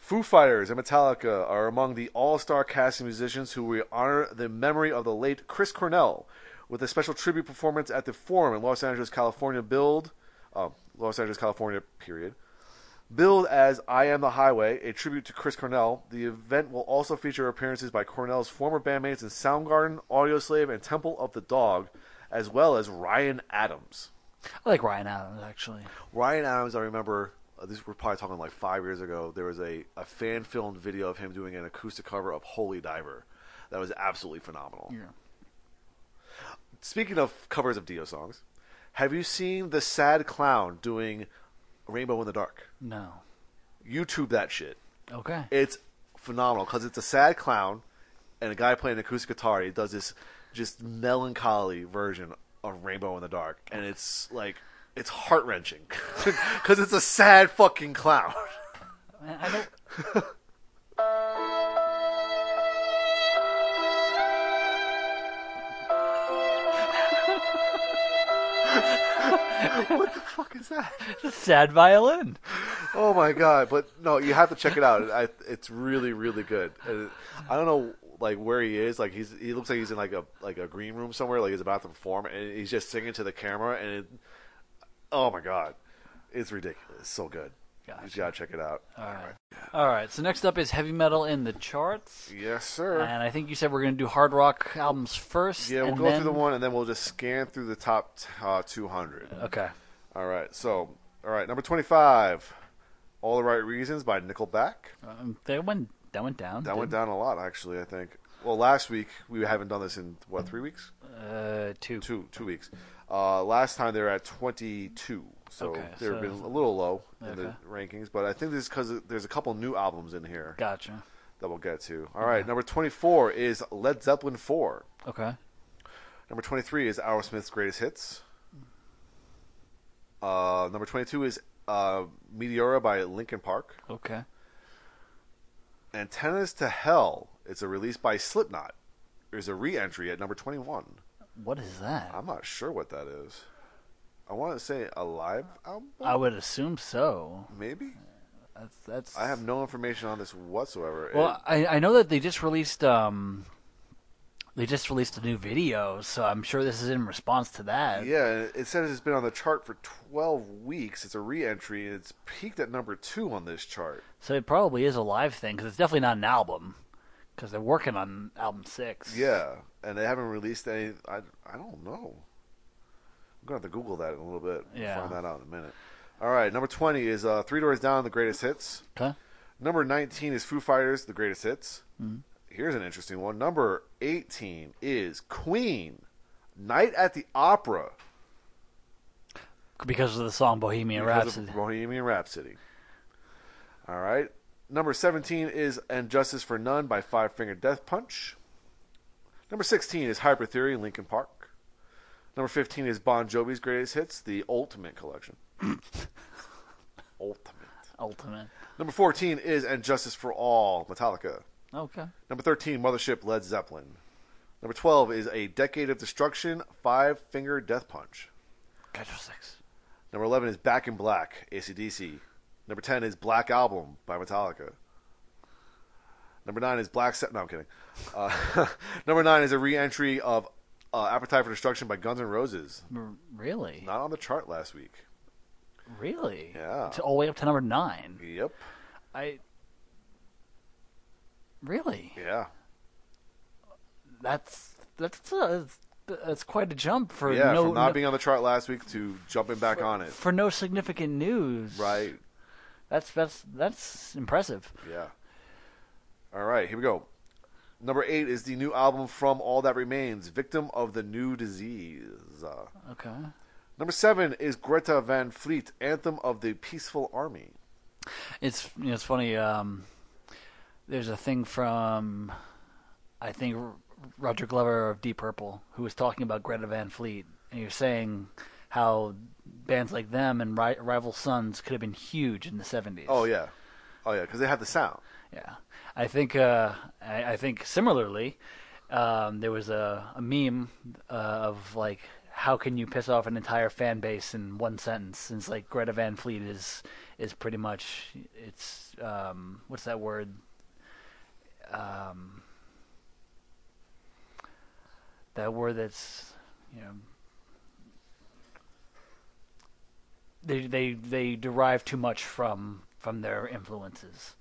Foo Fighters and Metallica are among the all-star cast of musicians who will honor the memory of the late Chris Cornell with a special tribute performance at the Forum in Los Angeles, California. Build, uh, Los Angeles, California. Period. Billed as I Am the Highway, a tribute to Chris Cornell, the event will also feature appearances by Cornell's former bandmates in Soundgarden, Audioslave, and Temple of the Dog, as well as Ryan Adams. I like Ryan Adams actually. Ryan Adams, I remember, uh, this we're probably talking like five years ago, there was a, a fan filmed video of him doing an acoustic cover of Holy Diver. That was absolutely phenomenal. Yeah. Speaking of covers of Dio songs, have you seen the Sad Clown doing Rainbow in the Dark? No. YouTube that shit. Okay. It's phenomenal because it's a sad clown and a guy playing acoustic guitar. He does this just melancholy version of Rainbow in the Dark, and it's like it's heart wrenching because it's a sad fucking clown. I don't. what the fuck is that? A sad violin. Oh my god! But no, you have to check it out. I, it's really, really good. And I don't know like where he is. Like he's he looks like he's in like a like a green room somewhere. Like he's about to perform, and he's just singing to the camera. And it, oh my god, it's ridiculous. It's so good. You Gotcha. just gotta check it out. All right. All right. So next up is heavy metal in the charts, Yes, sir. and I think you said we're to do hard rock albums first. yeah, we'll and go then... through the one, and then we'll just scan through the top uh, 200. Okay. All right. So, all right, number 25, "All the Right Reasons" by Nickelback. Um, that went that went down. That went down a lot, actually. I think. Well, last week we haven't done this in what three weeks? Uh, two. Two two weeks. Uh, last time they were at 22, so Okay, they've so- been a little low in the rankings. But I think this is because there's a couple new albums in here Gotcha. that we'll get to. All right, number 24 is Led Zeppelin 4. Okay. Number 23 is Aerosmith's Greatest Hits. Uh, number 22 is uh, Meteora by Linkin Park. Okay. Antennas to Hell. It's a release by Slipknot. There's a re-entry at number 21. What is that? I'm not sure what that is. I want to say a live album, I would assume so. maybe. That's that's. I have no information on this whatsoever. Well, I I know that they just released um. They just released a new video, so I'm sure this is in response to that. Yeah, it says it's been on the chart for 12 weeks. It's a re-entry, and it's peaked at number two on this chart. So it probably is a live thing because it's definitely not an album. Because they're working on album six. Yeah, and they haven't released any. I, I don't know. I'm gonna have to Google that in a little bit. We'll Yeah. find that out in a minute. All right, number 20 is uh, Three Doors Down, the greatest hits. Okay. Number 19 is Foo Fighters, the greatest hits. Mm-hmm. Here's an interesting one. Number 18 is Queen, Night at the Opera. Because of the song Bohemian because Rhapsody. Bohemian Rhapsody. All right. Number 17 is And Justice for None by Five Finger Death Punch. Number 16 is Hybrid Theory, in Linkin Park. Number 15 is Bon Jovi's Greatest Hits, the Ultimate Collection. Ultimate. Ultimate. Number 14 is And Justice for All, Metallica. Okay. Number 13, Mothership, Led Zeppelin. Number 12 is A Decade of Destruction, Five Finger Death Punch. Gotcha six. Number 11 is Back in Black, ACDC. Number 10 is Black Album by Metallica. Number 9 is Black Set. No, I'm kidding. Uh, number 9 is a re entry of uh, Appetite for Destruction by Guns N' Roses. Really? Not on the chart last week. Really? Yeah. To, all the way up to number nine. Yep. I. Really? Yeah. That's that's uh, that's quite a jump for yeah, no, from not no- being on the chart last week to jumping back on it. for no significant news. Right. That's that's that's impressive. Yeah. All right, here we go. Number 8 is the new album from All That Remains, Victim of the New Disease. Okay. number 7 is Greta Van Fleet, Anthem of the Peaceful Army. It's you know, it's funny. Um, there's a thing from, I think Roger Glover of Deep Purple who was talking about Greta Van Fleet, and he was saying how bands like them and Ri- Rival Sons could have been huge in the '70s. Oh yeah, oh yeah, because they had the sound. Yeah, I think uh, I, I think similarly, um, there was a, a meme uh, of like how can you piss off an entire fan base in one sentence? Since like Greta Van Fleet is is pretty much it's um, what's that word? Um, that word that's you know they they they derive too much from from their influences.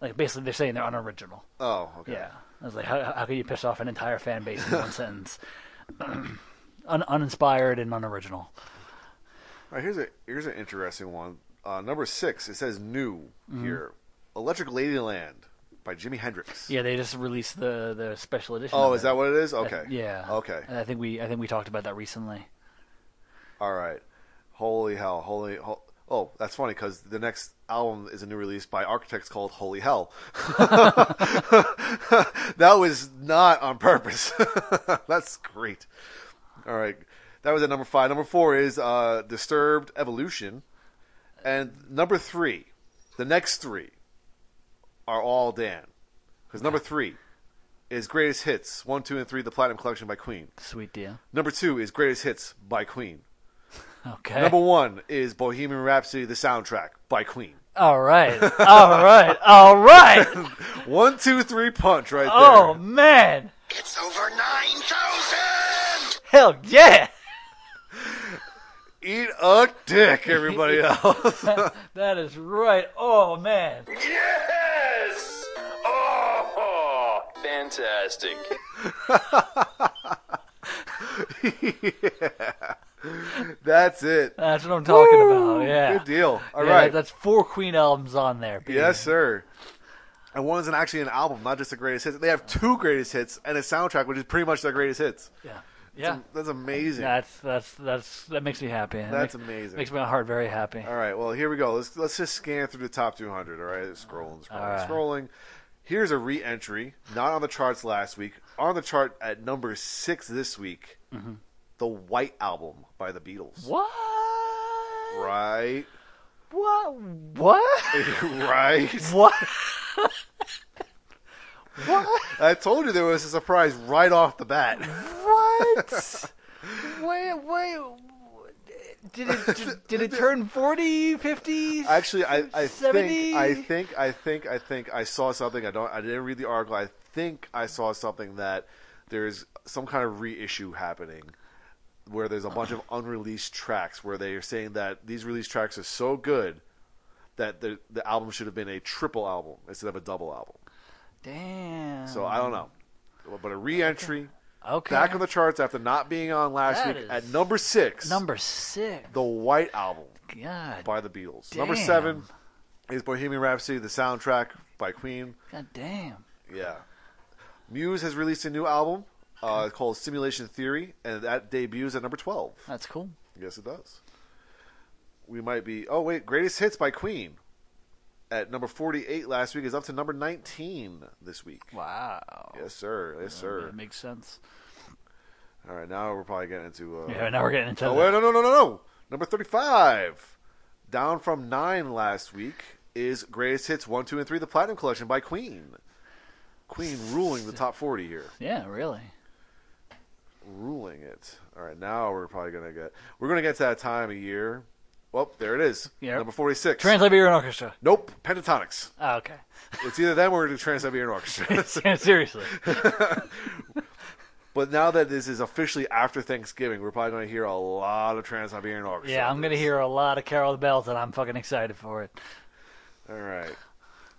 Like basically, they're saying they're unoriginal. Oh, okay. Yeah, I was like, how how can you piss off an entire fan base in one sentence? Un- uninspired and unoriginal. All right, here's a here's an interesting one. Uh, number six. It says new Mm-hmm. here. Electric Ladyland by Jimi Hendrix. Yeah, they just released the the special edition. Oh, of is it. that what it is? Okay. yeah. Okay. And I think we I think we talked about that recently. All right. Holy hell. Holy. Ho- oh, that's funny because the next album is a new release by Architects called Holy Hell. that was not on purpose. that's great. All right. That was at number five. Number four is uh, Disturbed Evolution. And number three, the next three are all Dan. Because number three is Greatest Hits 1, 2, and 3, The Platinum Collection by Queen. Sweet deal. Number two is Greatest Hits by Queen. Okay. Number one is Bohemian Rhapsody, the soundtrack by Queen. All right. All right. All right. One, two, three punch right oh, there. Oh man. It's over 9,000! Hell yeah. Eat a dick, everybody else. That is right. Oh man. Yes! Oh! Fantastic. That's it. That's what I'm talking about. Yeah. Good deal. All Yeah, right. That's four Queen albums on there. baby. Yes, sir. And one is an, actually an album, not just the greatest hits. They have two greatest hits and a soundtrack, which is pretty much their greatest hits. Yeah. Yeah. That's amazing. That's that's that's that makes me happy. That That's makes, amazing. Makes my heart very happy. All right, well here we go. Let's let's just scan through the top 200. All right, scrolling, scrolling, right. scrolling. Here's a re-entry, not on the charts last week, on the chart at number six this week. Mm-hmm. The White Album by the Beatles. What? Right, What? What? right. what? what? I told you there was a surprise right off the bat. What? wait, wait. Did it did, did it turn 40, 50? Actually, I, I 70? think I think I think I think I saw something. I don't. I didn't read the article. I think I saw something that there's some kind of reissue happening where there's a bunch of unreleased tracks where they are saying that these released tracks are so good that the the album should have been a triple album instead of a double album. Damn. So I don't know, but a re-entry Okay. back on the charts after not being on last That week at number six. Number six. the White Album God. by the Beatles. Number seven is Bohemian Rhapsody, the soundtrack by Queen. God damn. Yeah. Muse has released a new album uh, called Simulation Theory, and that debuts at number 12. That's cool. Yes, it does. We might be. Oh, wait. Greatest Hits by Queen at number 48 last week is up to number 19 this week. Wow. Yes, sir. Yes, sir. That makes sense. All right, now we're probably getting into. Uh, Yeah, now we're getting into Oh, wait, no, no, no, no, no. Number 35. Down from 9 last week is Greatest Hits 1, 2, and 3, The Platinum Collection by Queen. Queen ruling the top 40 here. Yeah, really. Ruling it. All right, now we're probably going to get. We're going to get to that time of year. Well, there it is. Yep. Number 46. Trans-Siberian Orchestra. nope, Pentatonix. Oh, okay. It's either them or the Trans-Siberian Orchestra. Seriously. but now that this is officially after Thanksgiving, we're probably going to hear a lot of Trans-Siberian Orchestra. Yeah, I'm gonna hear a lot of Carol the Bells, and I'm fucking excited for it. All right.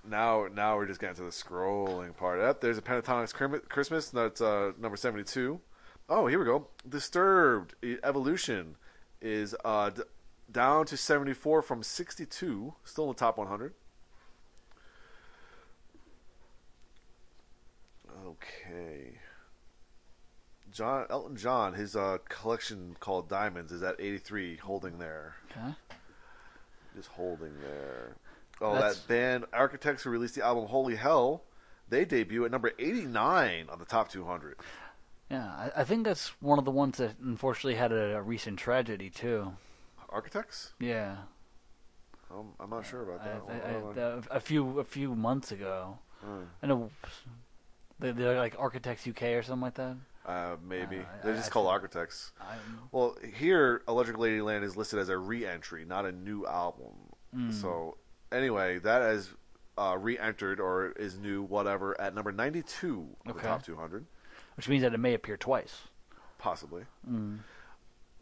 Now, now we're just getting to the scrolling part. Up there's a Pentatonix Christmas. That's uh, number seventy-two. Oh, here we go. Disturbed Evolution is uh, d- down to seventy-four from sixty-two. Still in the top one hundred. Okay. John Elton John, his uh, collection called Diamonds is at eighty-three, holding there. Okay. Just holding there. Oh, That's- that band Architects who released the album Holy Hell, they debut at number 89 on the top 200. Yeah, I, I think that's one of the ones that unfortunately had a, a recent tragedy too. Architects? Yeah, Um, I'm not sure about I, that. I, on. I, a- a few a few months ago. Hmm. I know they- they're like Architects UK or something like that. Uh, maybe Uh, they're I- just I called think- Architects. I'm, Well, here, Electric Ladyland is listed as a re-entry, not a new album. Hmm. So, anyway, that is uh, re-entered or is new, whatever, at number 92 of Okay. the top 200, which means that it may appear twice. possibly. Mm.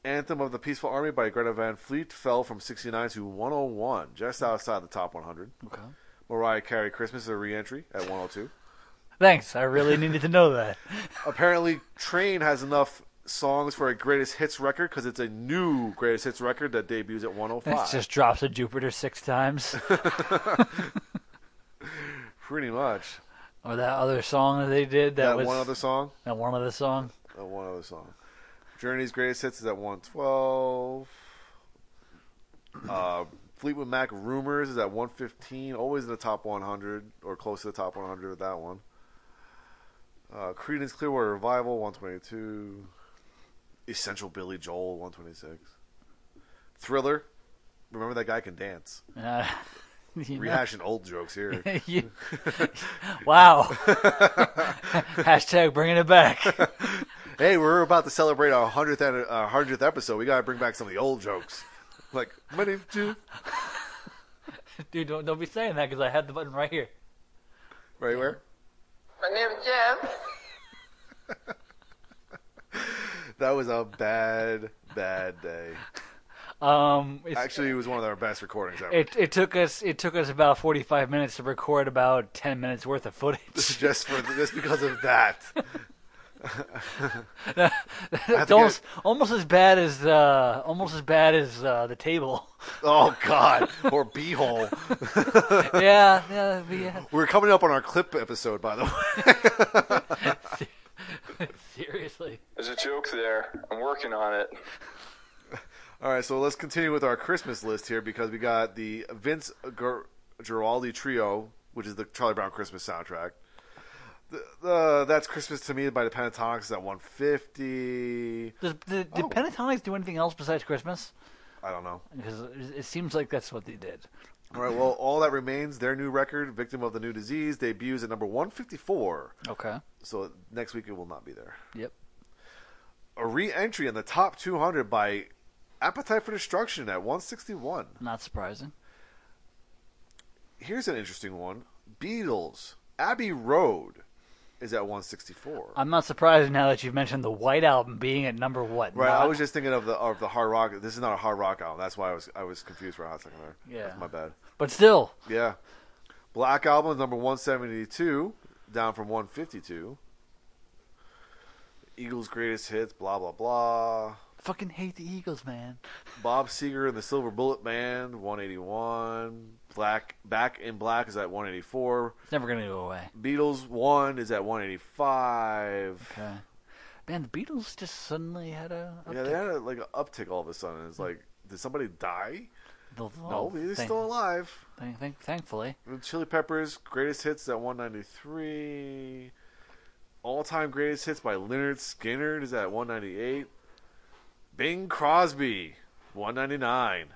Anthem of the Peaceful Army by Greta Van Fleet fell from 69 to 101, just Hmm. outside the top 100. Okay. Mariah Carey Christmas is a re-entry at 102. Thanks. I really needed to know that. Apparently, Train has enough songs for a greatest hits record because it's a new greatest hits record that debuts at It 105. just drops a Jupiter six times. Pretty much. Or that other song that they did that, That, was one other song. that one other song. That one other song. Journey's greatest hits is at 112. Uh, Fleetwood Mac Rumors is at 115. Always in the top 100 or close to the top 100 with that one. Uh, Creedence Clearwater Revival 122. Essential Billy Joel 126. Thriller. Remember that guy can dance. Uh, you know- Rehashing old jokes here. You- wow. Hashtag bringing it back. hey, we're about to celebrate our hundredth uh, hundredth episode. We gotta bring back some of the old jokes. Like my name's Jim. Dude, don't, don't be saying that because I had the button right here. Right where? My name's Jim. That was a bad, bad day. Um, it's, Actually, it was one of our best recordings ever. it it took us it took us about forty five minutes to record about ten minutes worth of footage. just for just because of that. it's to almost almost as bad as uh, almost as bad as uh, the table. Oh God, or beehole. yeah, yeah, yeah. We're coming up on our clip episode, by the way. Seriously. There's a joke there. I'm working on it. All right, so let's continue with our Christmas list here because we got the Vince Guaraldi Trio, which is the Charlie Brown Christmas soundtrack. The, the That's Christmas to Me by the Pentatonix is at 150. Does, did, did Oh. Pentatonix do anything else besides Christmas? I don't know. Because it, it seems like that's what they did. All right, well, All That Remains, their new record, Victim of the New Disease, debuts at number 154. Okay. So next week it will not be there. Yep. A re entry in the top 200 by Appetite for Destruction at 161. Not surprising. Here's an interesting one Beatles, Abbey Road is at 164. I'm not surprised now that you've mentioned the White Album being at number what? Right, I was just thinking of the of the hard rock. This is not a hard rock album. That's why I was I was confused for a hot second there. Yeah. That's my bad. But still, Yeah, Black Album number 172, down from 152. Eagles' greatest hits, blah blah blah. Fucking hate the Eagles, man. Bob Seger and the Silver Bullet Band, 181. Black Back in Black is at 184. It's never gonna go away. Beatles one is at 185. Okay. Man, the Beatles just suddenly had a. Yeah, they had a, like an uptick all of a sudden. It's like, did somebody die? the, No, they're still alive. Thank, thank, thankfully. The Chili Peppers greatest hits at 193. All time greatest hits by Lynyrd Skynyrd is at 198. Bing Crosby 199.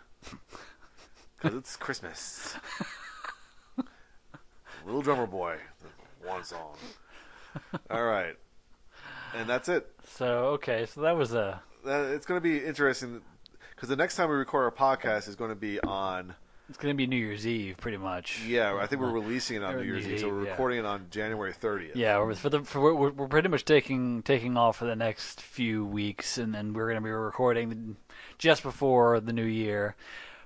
Because it's Christmas. Little Drummer Boy, one song. All right, and that's it. So okay, so that was a. That, it's going to be interesting because the next time we record our podcast is going to be on. It's gonna be New Year's Eve, pretty much. Yeah, I think we're releasing it on Or New Year's New Eve, so we're yeah. recording it on January 30th. Yeah, we're, for the for, we're, we're pretty much taking taking off for the next few weeks, and then we're going to be recording just before the new year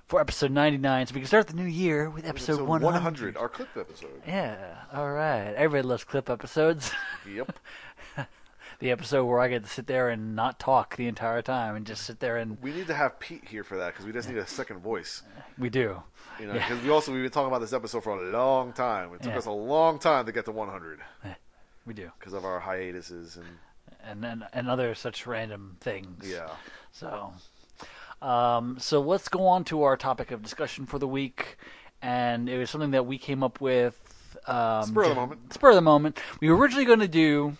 for episode ninety nine, so we can start the new year with episode So one 100, hundred. our clip episode. Yeah, all right. Everybody loves clip episodes. Yep. the episode where I get to sit there and not talk the entire time and just sit there and We need to have Pete here for that because we just need a second voice. we do. You know, Yeah. because we also we've been talking about this episode for a long time. It took Yeah. us a long time to get to 100 We do. because of our hiatuses and And and, and other such random things. yeah. So, um, so let's go on to our topic of discussion for the week, and it was something that we came up with. Um, Spur of the moment. Spur of the moment. We were originally going to do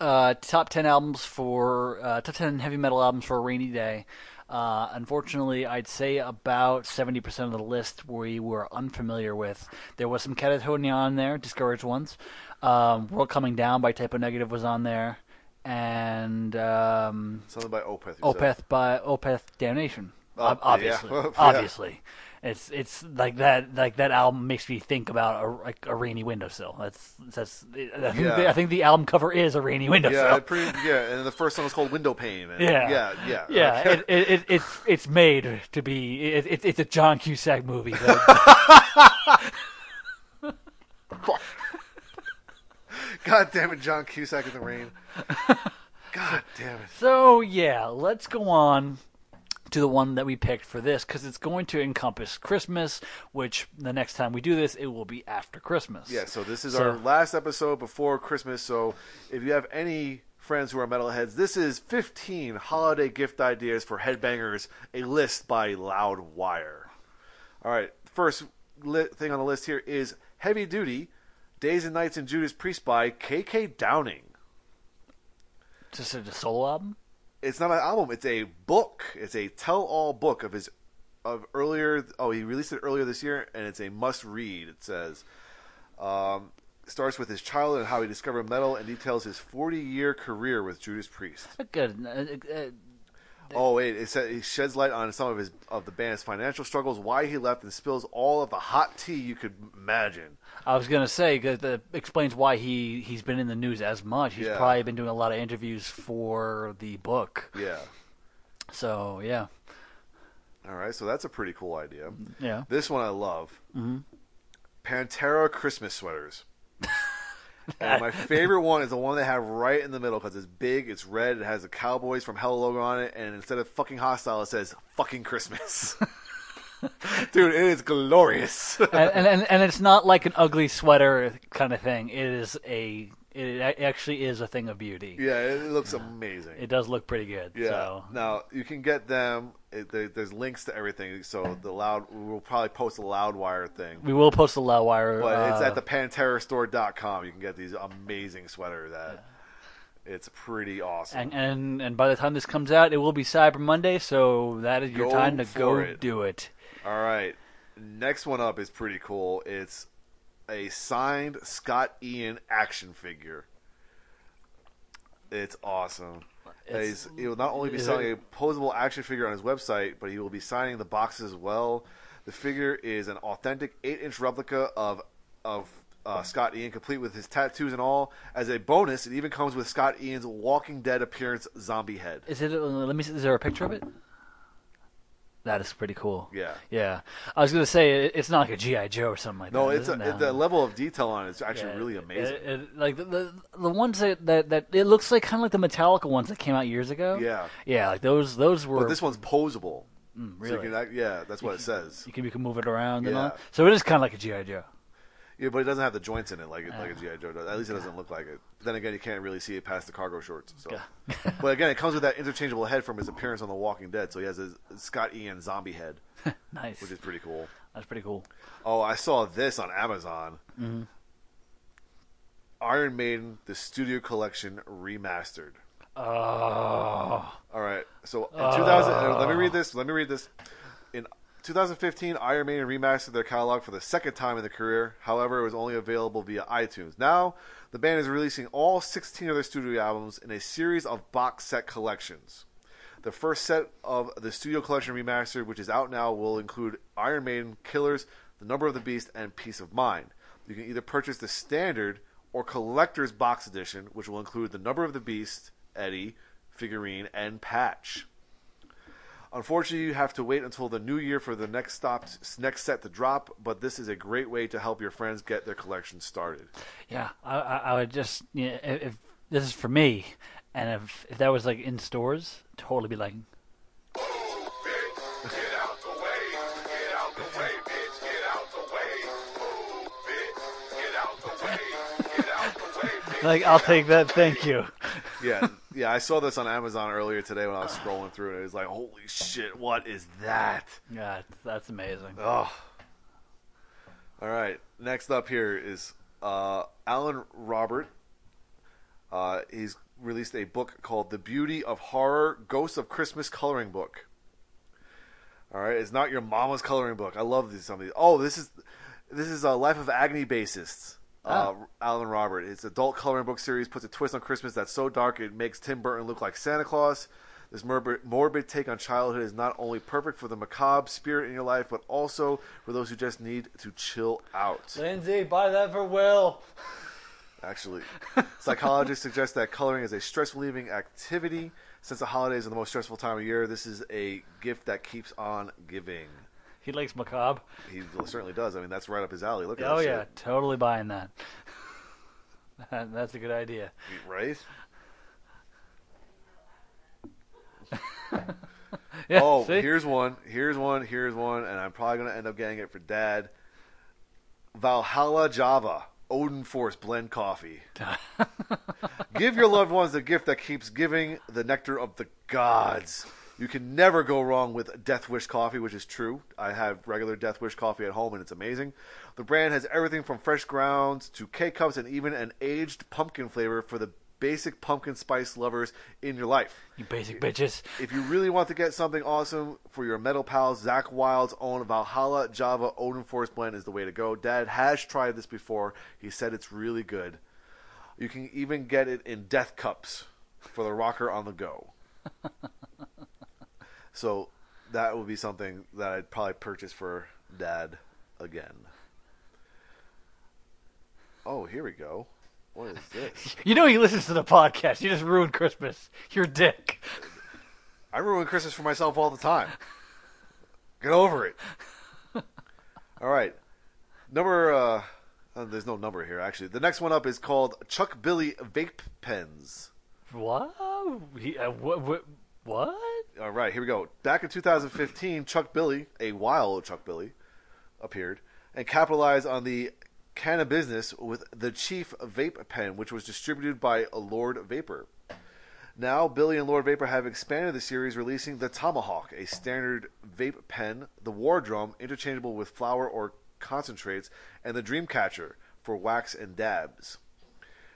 uh, top ten albums for uh, top ten heavy metal albums for a rainy day. Uh, unfortunately, I'd say about seventy percent of the list we were unfamiliar with. There was some Katatonia on there, discouraged ones. Um, World Coming Down by Type O Negative was on there, and um, Something by Opeth. Opeth by Opeth Damnation. Oh, obviously. Yeah. obviously, it's it's like that. Like that album makes me think about a, like a rainy windowsill. That's that's. I think, Yeah. the, I think the album cover is a rainy windowsill. Yeah, pretty, yeah, and the first song was called Window Pane. and- Yeah. yeah, yeah, Yeah, Okay. it, it, it, it's it's made to be. It, it, it's a John Cusack movie. God damn it, John Cusack in the rain. God damn it. so yeah, let's go on to the one that we picked for this because it's going to encompass Christmas. Which the next time we do this, it will be after Christmas. Yeah, so this is So- our last episode before Christmas. So if you have any friends who are metalheads, this is 15 holiday gift ideas for headbangers, a list by Loudwire. All right, first li- thing on the list here is Heavy Duty, Days and Nights in Judas Priest by KK Downing. just a, a solo album. It's not an album, it's a book. It's a tell-all book of his of earlier oh, he released it earlier this year and it's a must read. It says um, starts with his childhood and how he discovered metal and details his 40-year career with Judas Priest. Good. Uh, Oh wait, it he sheds light on some of his of the band's financial struggles, why he left, and spills all of the hot tea you could imagine. I was gonna say 'cause that explains why he he's been in the news as much. He's Yeah. probably been doing a lot of interviews for the book. Yeah. So yeah, All right, so that's a pretty cool idea. yeah. This one I love. Mm-hmm. Pantera Christmas sweaters. And my favorite one is the one they have right in the middle because it's big, it's red, it has the Cowboys from Hell logo on it, and instead of fucking hostile, it says fucking Christmas. Dude, it is glorious. and, and and and it's not like an ugly sweater kind of thing. It is a it actually is a thing of beauty. yeah, it looks amazing. It does look pretty good. Yeah. So. Now you can get them. It, there, there's links to everything. So the loud, we'll probably post a Loudwire thing, We will post a Loudwire. but it's uh, at the PanteraStore.com. You can get these amazing sweaters. That it's pretty awesome. and, and and by the time this comes out, it will be Cyber Monday, so that is your Go time to go it. do it. All right, next one up is pretty cool. It's a signed Scott Ian action figure. It's awesome. It's- he will not only be selling it- a posable action figure on his website, but he will be signing the boxes as well. The figure is an authentic eight-inch replica of of uh, Scott Ian, complete with his tattoos and all. As a bonus, it even comes with Scott Ian's Walking Dead appearance zombie head. Is it? Let me see. Is there a picture of it? That is pretty cool. Yeah. Yeah. I was gonna say it, it's not like a GI Joe or something like that. No, that. it's a, it? The level of detail on it is actually Yeah, really amazing. it- like the, the the ones that, that that it looks like kind of like the Metallica ones that came out years ago. Yeah. Yeah, like those those were. But this one's posable. Mm, so really? you can, yeah, that's what it says. you can you can move it around and Yeah. all. So it is kind of like a GI Joe. Yeah, but it doesn't have the joints in it like it, like a GI Joe does. At least it doesn't look like it. But then again, you can't really see it past the cargo shorts. So, but again, it comes with that interchangeable head from his appearance on The Walking Dead. So he has a Scott Ian zombie head, Nice. which is pretty cool. That's pretty cool. Oh, I saw this on Amazon. Mm-hmm. Iron Maiden, the Studio Collection remastered. Oh. All right. So in 2000, uh, let me read this. Let me read this. In 2015, Iron Maiden remastered their catalog for the second time in their career. However, it was only available via iTunes. Now, the band is releasing all 16 of their studio albums in a series of box set collections. The first set of the Studio Collection remastered, which is out now, will include Iron Maiden, Killers, The Number of the Beast, and Piece of Mind. You can either purchase the standard or collector's box edition, which will include The Number of the Beast, Eddie, figurine, and patch. Unfortunately, you have to wait until the new year for the next stop, next set to drop. But this is a great way to help your friends get their collection started. Yeah, I, I, would just yeah, if, if this is for me, and if if that was like in stores, totally be like, like I'll take that, thank you. Yeah, yeah. I saw this on Amazon earlier today when I was scrolling through, and it was like, "Holy shit, what is that?" Yeah, that's amazing. Oh. All right. Next up here is uh, Alan Robert. Uh, he's released a book called "The Beauty of Horror: Ghosts of Christmas Coloring Book." All right, it's not your mama's coloring book. I love these some of these. Oh, this is this is a Life of Agony bassists. Uh, Alan Robert. His adult coloring book series puts a twist on Christmas that's so dark it makes Tim Burton look like Santa Claus. This morbid, morbid take on childhood is not only perfect for the macabre spirit in your life, but also for those who just need to chill out. Lindsay, buy that for Will. Actually, psychologists suggest that coloring is a stress relieving activity. Since the holidays are the most stressful time of year, this is a gift that keeps on giving. He likes macabre. He certainly does. I mean, that's right up his alley. Look at that. Oh that yeah, shit. totally buying that. That- That's a good idea. right? Yeah, oh, see? here's one. Here's one. Here's one, and I'm probably gonna end up getting it for Dad. Valhalla Java Odin Force blend coffee. Give your loved ones the gift that keeps giving the nectar of the gods. You can never go wrong with Death Wish coffee, which is true. I have regular Death Wish coffee at home, and it's amazing. The brand has everything from fresh grounds to K cups and even an aged pumpkin flavor for the basic pumpkin spice lovers in your life. you basic bitches. If you really want to get something awesome for your metal pals, Zakk Wylde's own Valhalla Java Odin Force blend is the way to go. Dad has tried this before. He said it's really good. You can even get it in death cups for the rocker on the go. so that would be something that I'd probably purchase for Dad again. Oh, here we go. What is this? You know he listens to the podcast. You just ruined Christmas. You're a dick. I ruin Christmas for myself all the time. Get over it. all right. Number, uh, uh, there's no number here, actually. The next one up is called Chuck Billy Vape Pens. He, uh, what? What? What? All right, here we go. Back in 2015, Chuck Billy, a wild Chuck Billy, appeared and capitalized on the canna business with the Chief Vape Pen, which was distributed by Lord Vapor. Now, Billy and Lord Vapor have expanded the series, releasing the Tomahawk, a standard vape pen, the War Drum, interchangeable with flower or concentrates, and the Dreamcatcher for wax and dabs.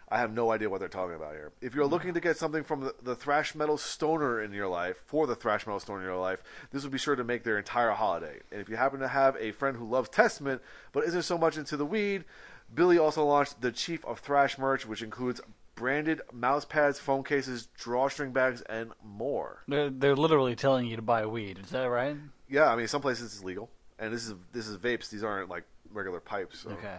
I have no idea what they're talking about here. If you're looking to get something from the, the thrash metal stoner in your life, for the thrash metal stoner in your life, this would be sure to make their entire holiday. And if you happen to have a friend who loves Testament but isn't so much into the weed, Billy also launched the Chief of Thrash merch, which includes branded mouse pads, phone cases, drawstring bags, and more. They're, they're literally telling you to buy weed. Is that right? Yeah, I mean, some places it's legal, and this is this is vapes. These aren't like regular pipes. So. Okay.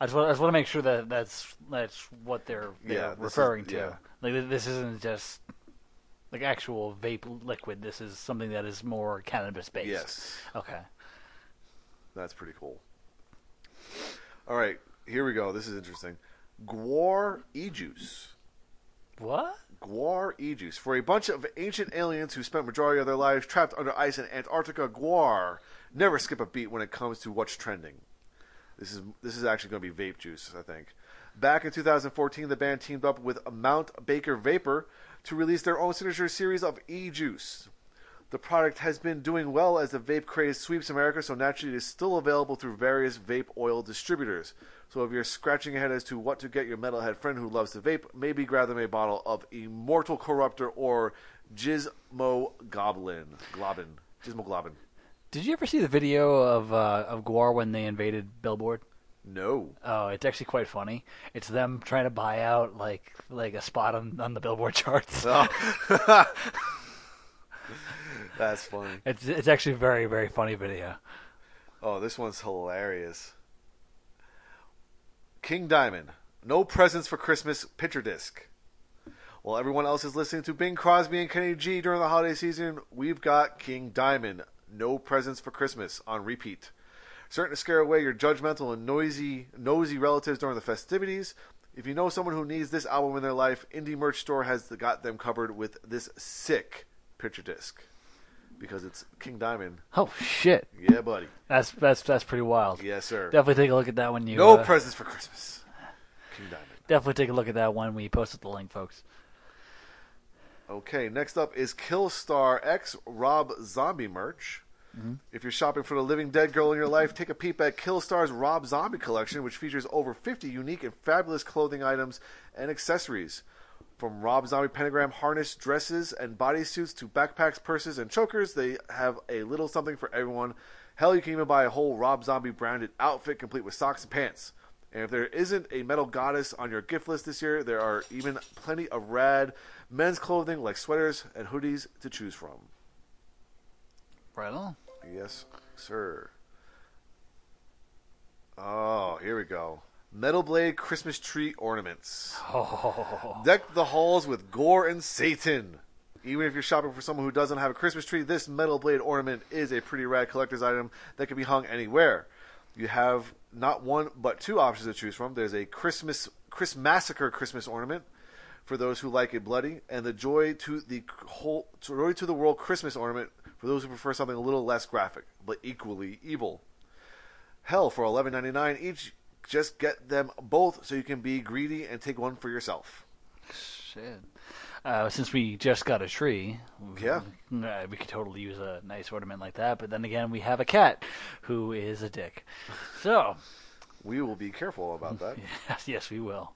I just, want, I just want to make sure that that's that's what they're, they're Yeah, this is- referring to. yeah. Like this isn't just like actual vape liquid. This is something that is more cannabis based. Yes. Okay. That's pretty cool. All right, here we go. This is interesting. Gwar e-juice. What? Gwar e-juice. For a bunch of ancient aliens who spent majority of their lives trapped under ice in Antarctica, Gwar never skip a beat when it comes to what's trending. This is this is actually going to be vape juice, I think. Back in 2014, the band teamed up with Mount Baker Vapor to release their own signature series of e-juice. The product has been doing well as the vape craze sweeps America, so naturally it is still available through various vape oil distributors. So if you're scratching your head as to what to get your metalhead friend who loves to vape, maybe grab them a bottle of Immortal Corruptor or Gizmo Goblin. Globin. Gizmo Globin. Did you ever see the video of uh, of Gwar when they invaded Billboard? No. Oh, it's actually quite funny. It's them trying to buy out like like a spot on, on the Billboard charts. Oh. That's funny. It's it's actually a very very funny video. Oh, this one's hilarious. King Diamond, no presents for Christmas picture disc. While everyone else is listening to Bing Crosby and Kenny G during the holiday season, we've got King Diamond, no presents for Christmas on repeat. Certain to scare away your judgmental and noisy, nosy relatives during the festivities. If you know someone who needs this album in their life, Indie Merch Store has got them covered with this sick picture disc. Because it's King Diamond. Oh shit, Yeah, buddy. that's that's that's pretty wild. Yes, sir. Definitely take a look at that when you. No uh, presents for Christmas. King Diamond. Definitely take a look at that when we posted the link, folks. Okay, next up is Killstar X Rob Zombie merch. If you're shopping for the living dead girl in your life, take a peep at Killstar's Rob Zombie collection, which features over 50 unique and fabulous clothing items and accessories. From Rob Zombie pentagram harness, dresses, and bodysuits to backpacks, purses, and chokers, they have a little something for everyone. Hell, you can even buy a whole Rob Zombie branded outfit complete with socks and pants. And if there isn't a metal goddess on your gift list this year, there are even plenty of rad men's clothing like sweaters and hoodies to choose from. Right on. Yes, sir. Oh, here we go. Metal Blade Christmas tree ornaments. Oh, Deck the halls with gore and Satan. Even if you're shopping for someone who doesn't have a Christmas tree, this Metal Blade ornament is a pretty rad collector's item that can be hung anywhere. You have not one but two options to choose from. There's a Christmas Chris Massacre Christmas ornament for those who like it bloody, and the Joy to the whole Joy to the World Christmas ornament for those who prefer something a little less graphic but equally evil. Hell, for eleven ninety nine each, just get them both so you can be greedy and take one for yourself. shit. Uh, since we just got a tree, Yeah. uh, we could totally use a nice ornament like that. But then again, we have a cat who is a dick. So, We will be careful about that. yes, yes, we will.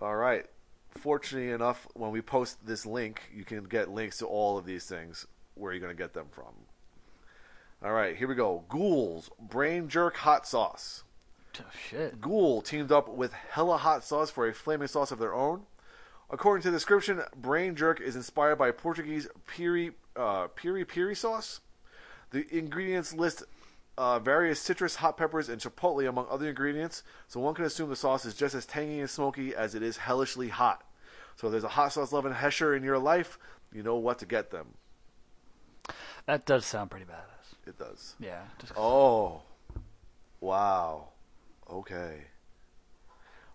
All right. Fortunately enough, when we post this link, you can get links to all of these things where are you're going to get them from. All right, here we go. Ghouls Brain Jerk Hot Sauce. Oh, shit. Ghoul teamed up with Hella Hot Sauce for a flaming sauce of their own. According to the description, Brain Jerk is inspired by Portuguese piri uh, piri piri sauce. The ingredients list uh, various citrus, hot peppers, and chipotle among other ingredients, so one can assume the sauce is just as tangy and smoky as it is hellishly hot. So if there's a hot sauce loving Hesher in your life, you know what to get them. That does sound pretty badass. It does. Yeah. Just, Oh, wow. Okay.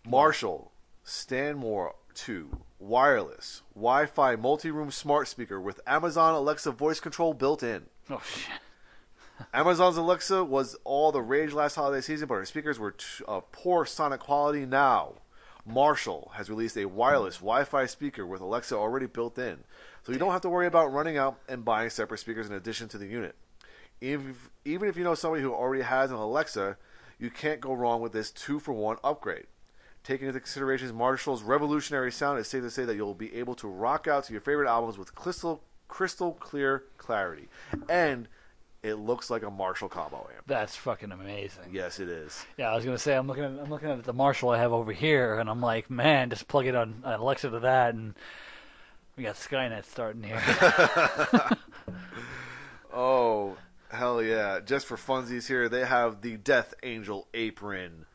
Marshall Stanmore 2 wireless Wi-Fi multi-room smart speaker with Amazon Alexa voice control built in. oh, shit. Amazon's Alexa was all the rage last holiday season, but her speakers were t- of poor sonic quality. Now, Marshall has released a wireless Wi-Fi speaker with Alexa already built in, so you don't have to worry about running out and buying separate speakers in addition to the unit. If, even if you know somebody who already has an Alexa, you can't go wrong with this two-for-one upgrade. Taking into consideration Marshall's revolutionary sound, it's safe to say that you'll be able to rock out to your favorite albums with crystal, crystal clear clarity, and it looks like a Marshall combo amp. That's fucking amazing. Yes, it is. Yeah, I was gonna say I'm looking at I'm looking at the Marshall I have over here, and I'm like, man, just plug it on on Alexa to that, and we got Skynet starting here. Oh, hell yeah. Just for funsies here, they have the Death Angel apron.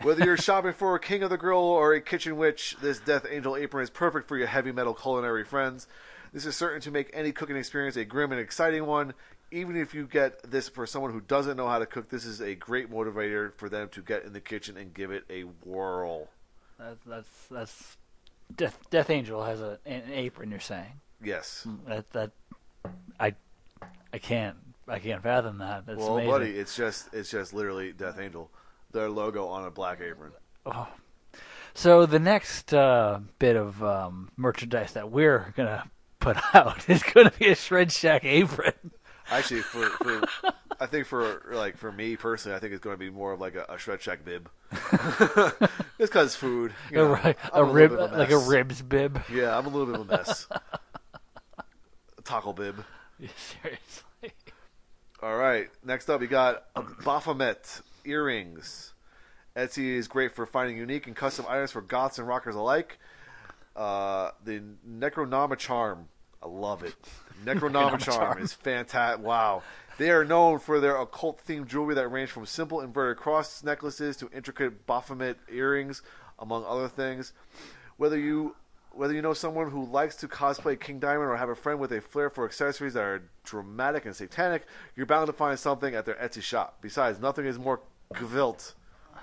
Whether you're shopping for a King of the Grill or a Kitchen Witch, this Death Angel apron is perfect for your heavy metal culinary friends. This is certain to make any cooking experience a grim and exciting one. Even if you get this for someone who doesn't know how to cook, this is a great motivator for them to get in the kitchen and give it a whirl. that's that's that's Death Death Angel has a an apron. You're saying Yes. that that I I can't I can't fathom that. That's well, amazing. buddy, it's just it's just literally Death Angel, their logo on a black apron. Oh. So the next uh, bit of um, merchandise that we're gonna put out is gonna be a Shred Shack apron. Actually, for, for I think for like for me personally, I think it's going to be more of like a, a shred shack bib. it's because food. You know, a, I'm a rib of like a ribs bib. Yeah, I'm a little bit of a mess. a taco bib. Seriously. All right. Next up, we got a Baphomet earrings. Etsy is great for finding unique and custom items for goths and rockers alike. Uh, the Necronoma charm, I love it. Necronoma charm charm. is fantastic. Wow. They are known for their occult themed jewelry that range from simple inverted cross necklaces to intricate Baphomet earrings, among other things. Whether you whether you know someone who likes to cosplay King Diamond or have a friend with a flair for accessories that are dramatic and satanic, you're bound to find something at their Etsy shop. Besides, nothing is more gewilt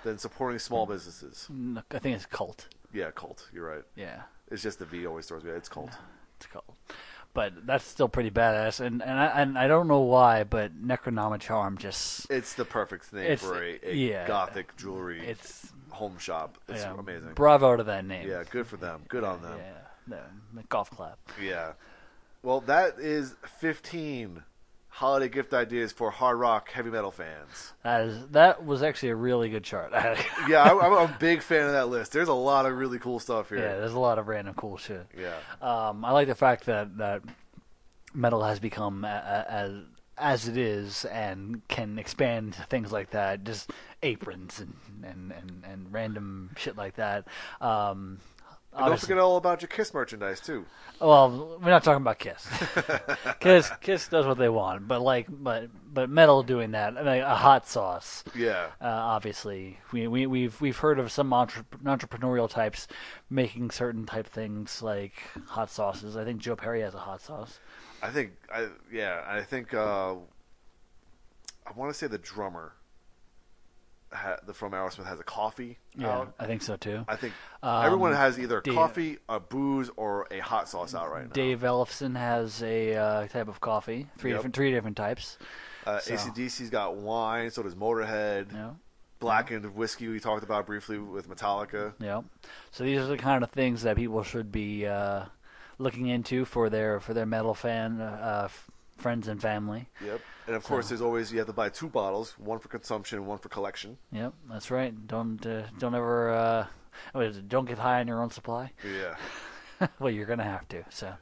than supporting small businesses. No, I think it's cult. Yeah, cult. You're right. Yeah, It's just the V always throws me. It's cult. it's cult. But that's still pretty badass, and and I, and I don't know why, but Necronoma charm just It's the perfect name It's- for a, a yeah. gothic jewelry it's home shop. It's yeah, amazing. Bravo to that name. yeah, good for them. Good on them. Yeah, no, golf clap. Yeah. Well, that is 15 holiday gift ideas for hard rock heavy metal fans. That is that was actually a really good chart. Yeah, I, I'm a big fan of that list. There's a lot of really cool stuff here. yeah, there's a lot of random cool shit. Yeah. Um, I like the fact that that metal has become as as it is and can expand to things like that, just aprons and and, and, and random shit like that. Um, And don't forget all about your Kiss merchandise too. well, we're not talking about Kiss. Kiss Kiss does what they want, but like, but but metal doing that, I mean, a hot sauce. Yeah. Uh, obviously, we, we we've we've heard of some entre- entrepreneurial types making certain type things like hot sauces. I think Joe Perry has a hot sauce. I think I yeah, I think uh I want to say the drummer ha, the from Aerosmith has a coffee Yeah, out. I think so too. I think Um, everyone has either Dave- coffee, a booze, or a hot sauce out right now. Dave Ellefson has a uh, type of coffee, three Yep. different three different types. uh, so- ACDC's got wine, so does Motorhead. Know, Blackened whiskey we talked about briefly with Metallica. Yeah. So these are the kind of things that people should be uh, looking into for their for their metal fan uh, f- friends and family. Yep. And of course, there's always you have to buy two bottles, one for consumption, one for collection. Yep, that's right. Don't uh, don't ever uh, what is it? Don't get high on your own supply. Yeah. well, you're gonna have to. So,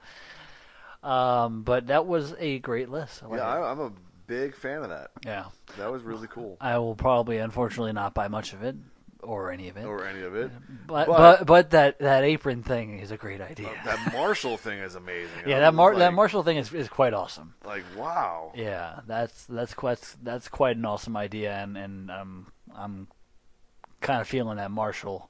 um, but that was a great list. I like yeah. I, I'm a big fan of that. yeah. That was really cool. I will probably, unfortunately, not buy much of it or any of it. Or any of it. but, but- but but that that apron thing is a great idea. That Marshall thing is amazing. yeah, that Mar- that Marshall thing is is quite awesome. Like wow. Yeah, that's that's quite that's quite an awesome idea, and and um, I'm kind of feeling that Marshall.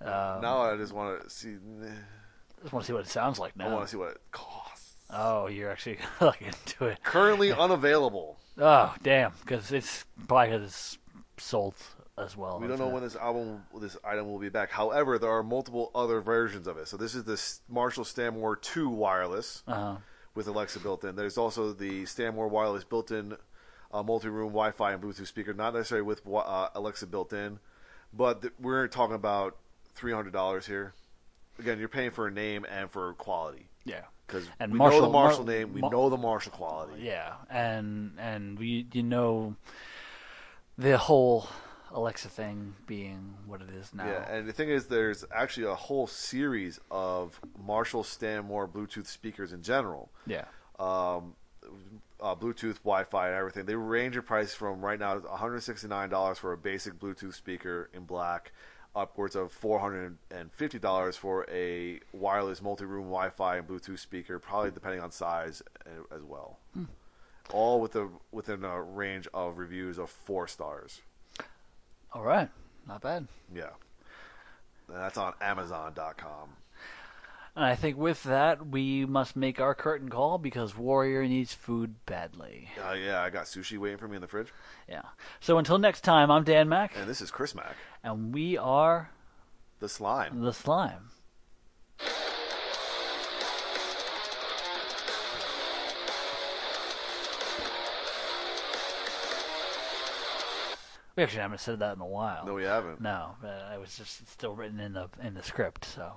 Uh, Now I just want to see. I just want to see what it sounds like now. I want to see what it costs. Oh, you're actually looking into it. Currently unavailable. Oh, damn, because it's probably 'cause it's sold as well. We don't know a- when this album, this item will be back. However, there are multiple other versions of it. So this is the Marshall Stanmore 2 wireless Uh-huh. with Alexa built in. There's also the Stanmore wireless built-in uh, multi-room Wi-Fi and Bluetooth speaker, not necessarily with uh, Alexa built in, but th- we're talking about three hundred dollars here. Again, you're paying for a name and for quality Yeah. because And we Marshall- know the Marshall Mar- name, we Mar- know the Marshall quality. Yeah, and and we you know the whole Alexa thing being what it is now. Yeah, and the thing is, there's actually a whole series of Marshall Stanmore Bluetooth speakers in general. yeah. um, uh, Bluetooth, Wi-Fi, and everything. They range in price from right now $169 for a basic Bluetooth speaker in black, upwards of $450 for a wireless multi-room Wi-Fi and Bluetooth speaker, probably depending on size uh, as well. All with a, within a range of reviews of four stars. All right, not bad. Yeah. And that's on Amazon.com. And I think with that we must make our curtain call because Warrior needs food badly. Uh, yeah, I got sushi waiting for me in the fridge. Yeah. So until next time, I'm Dan Mac, And this is Chris Mack, and we are the slime. the Slime. We actually haven't said that in a while. No, we haven't. No, but it was just still written in the in the script. So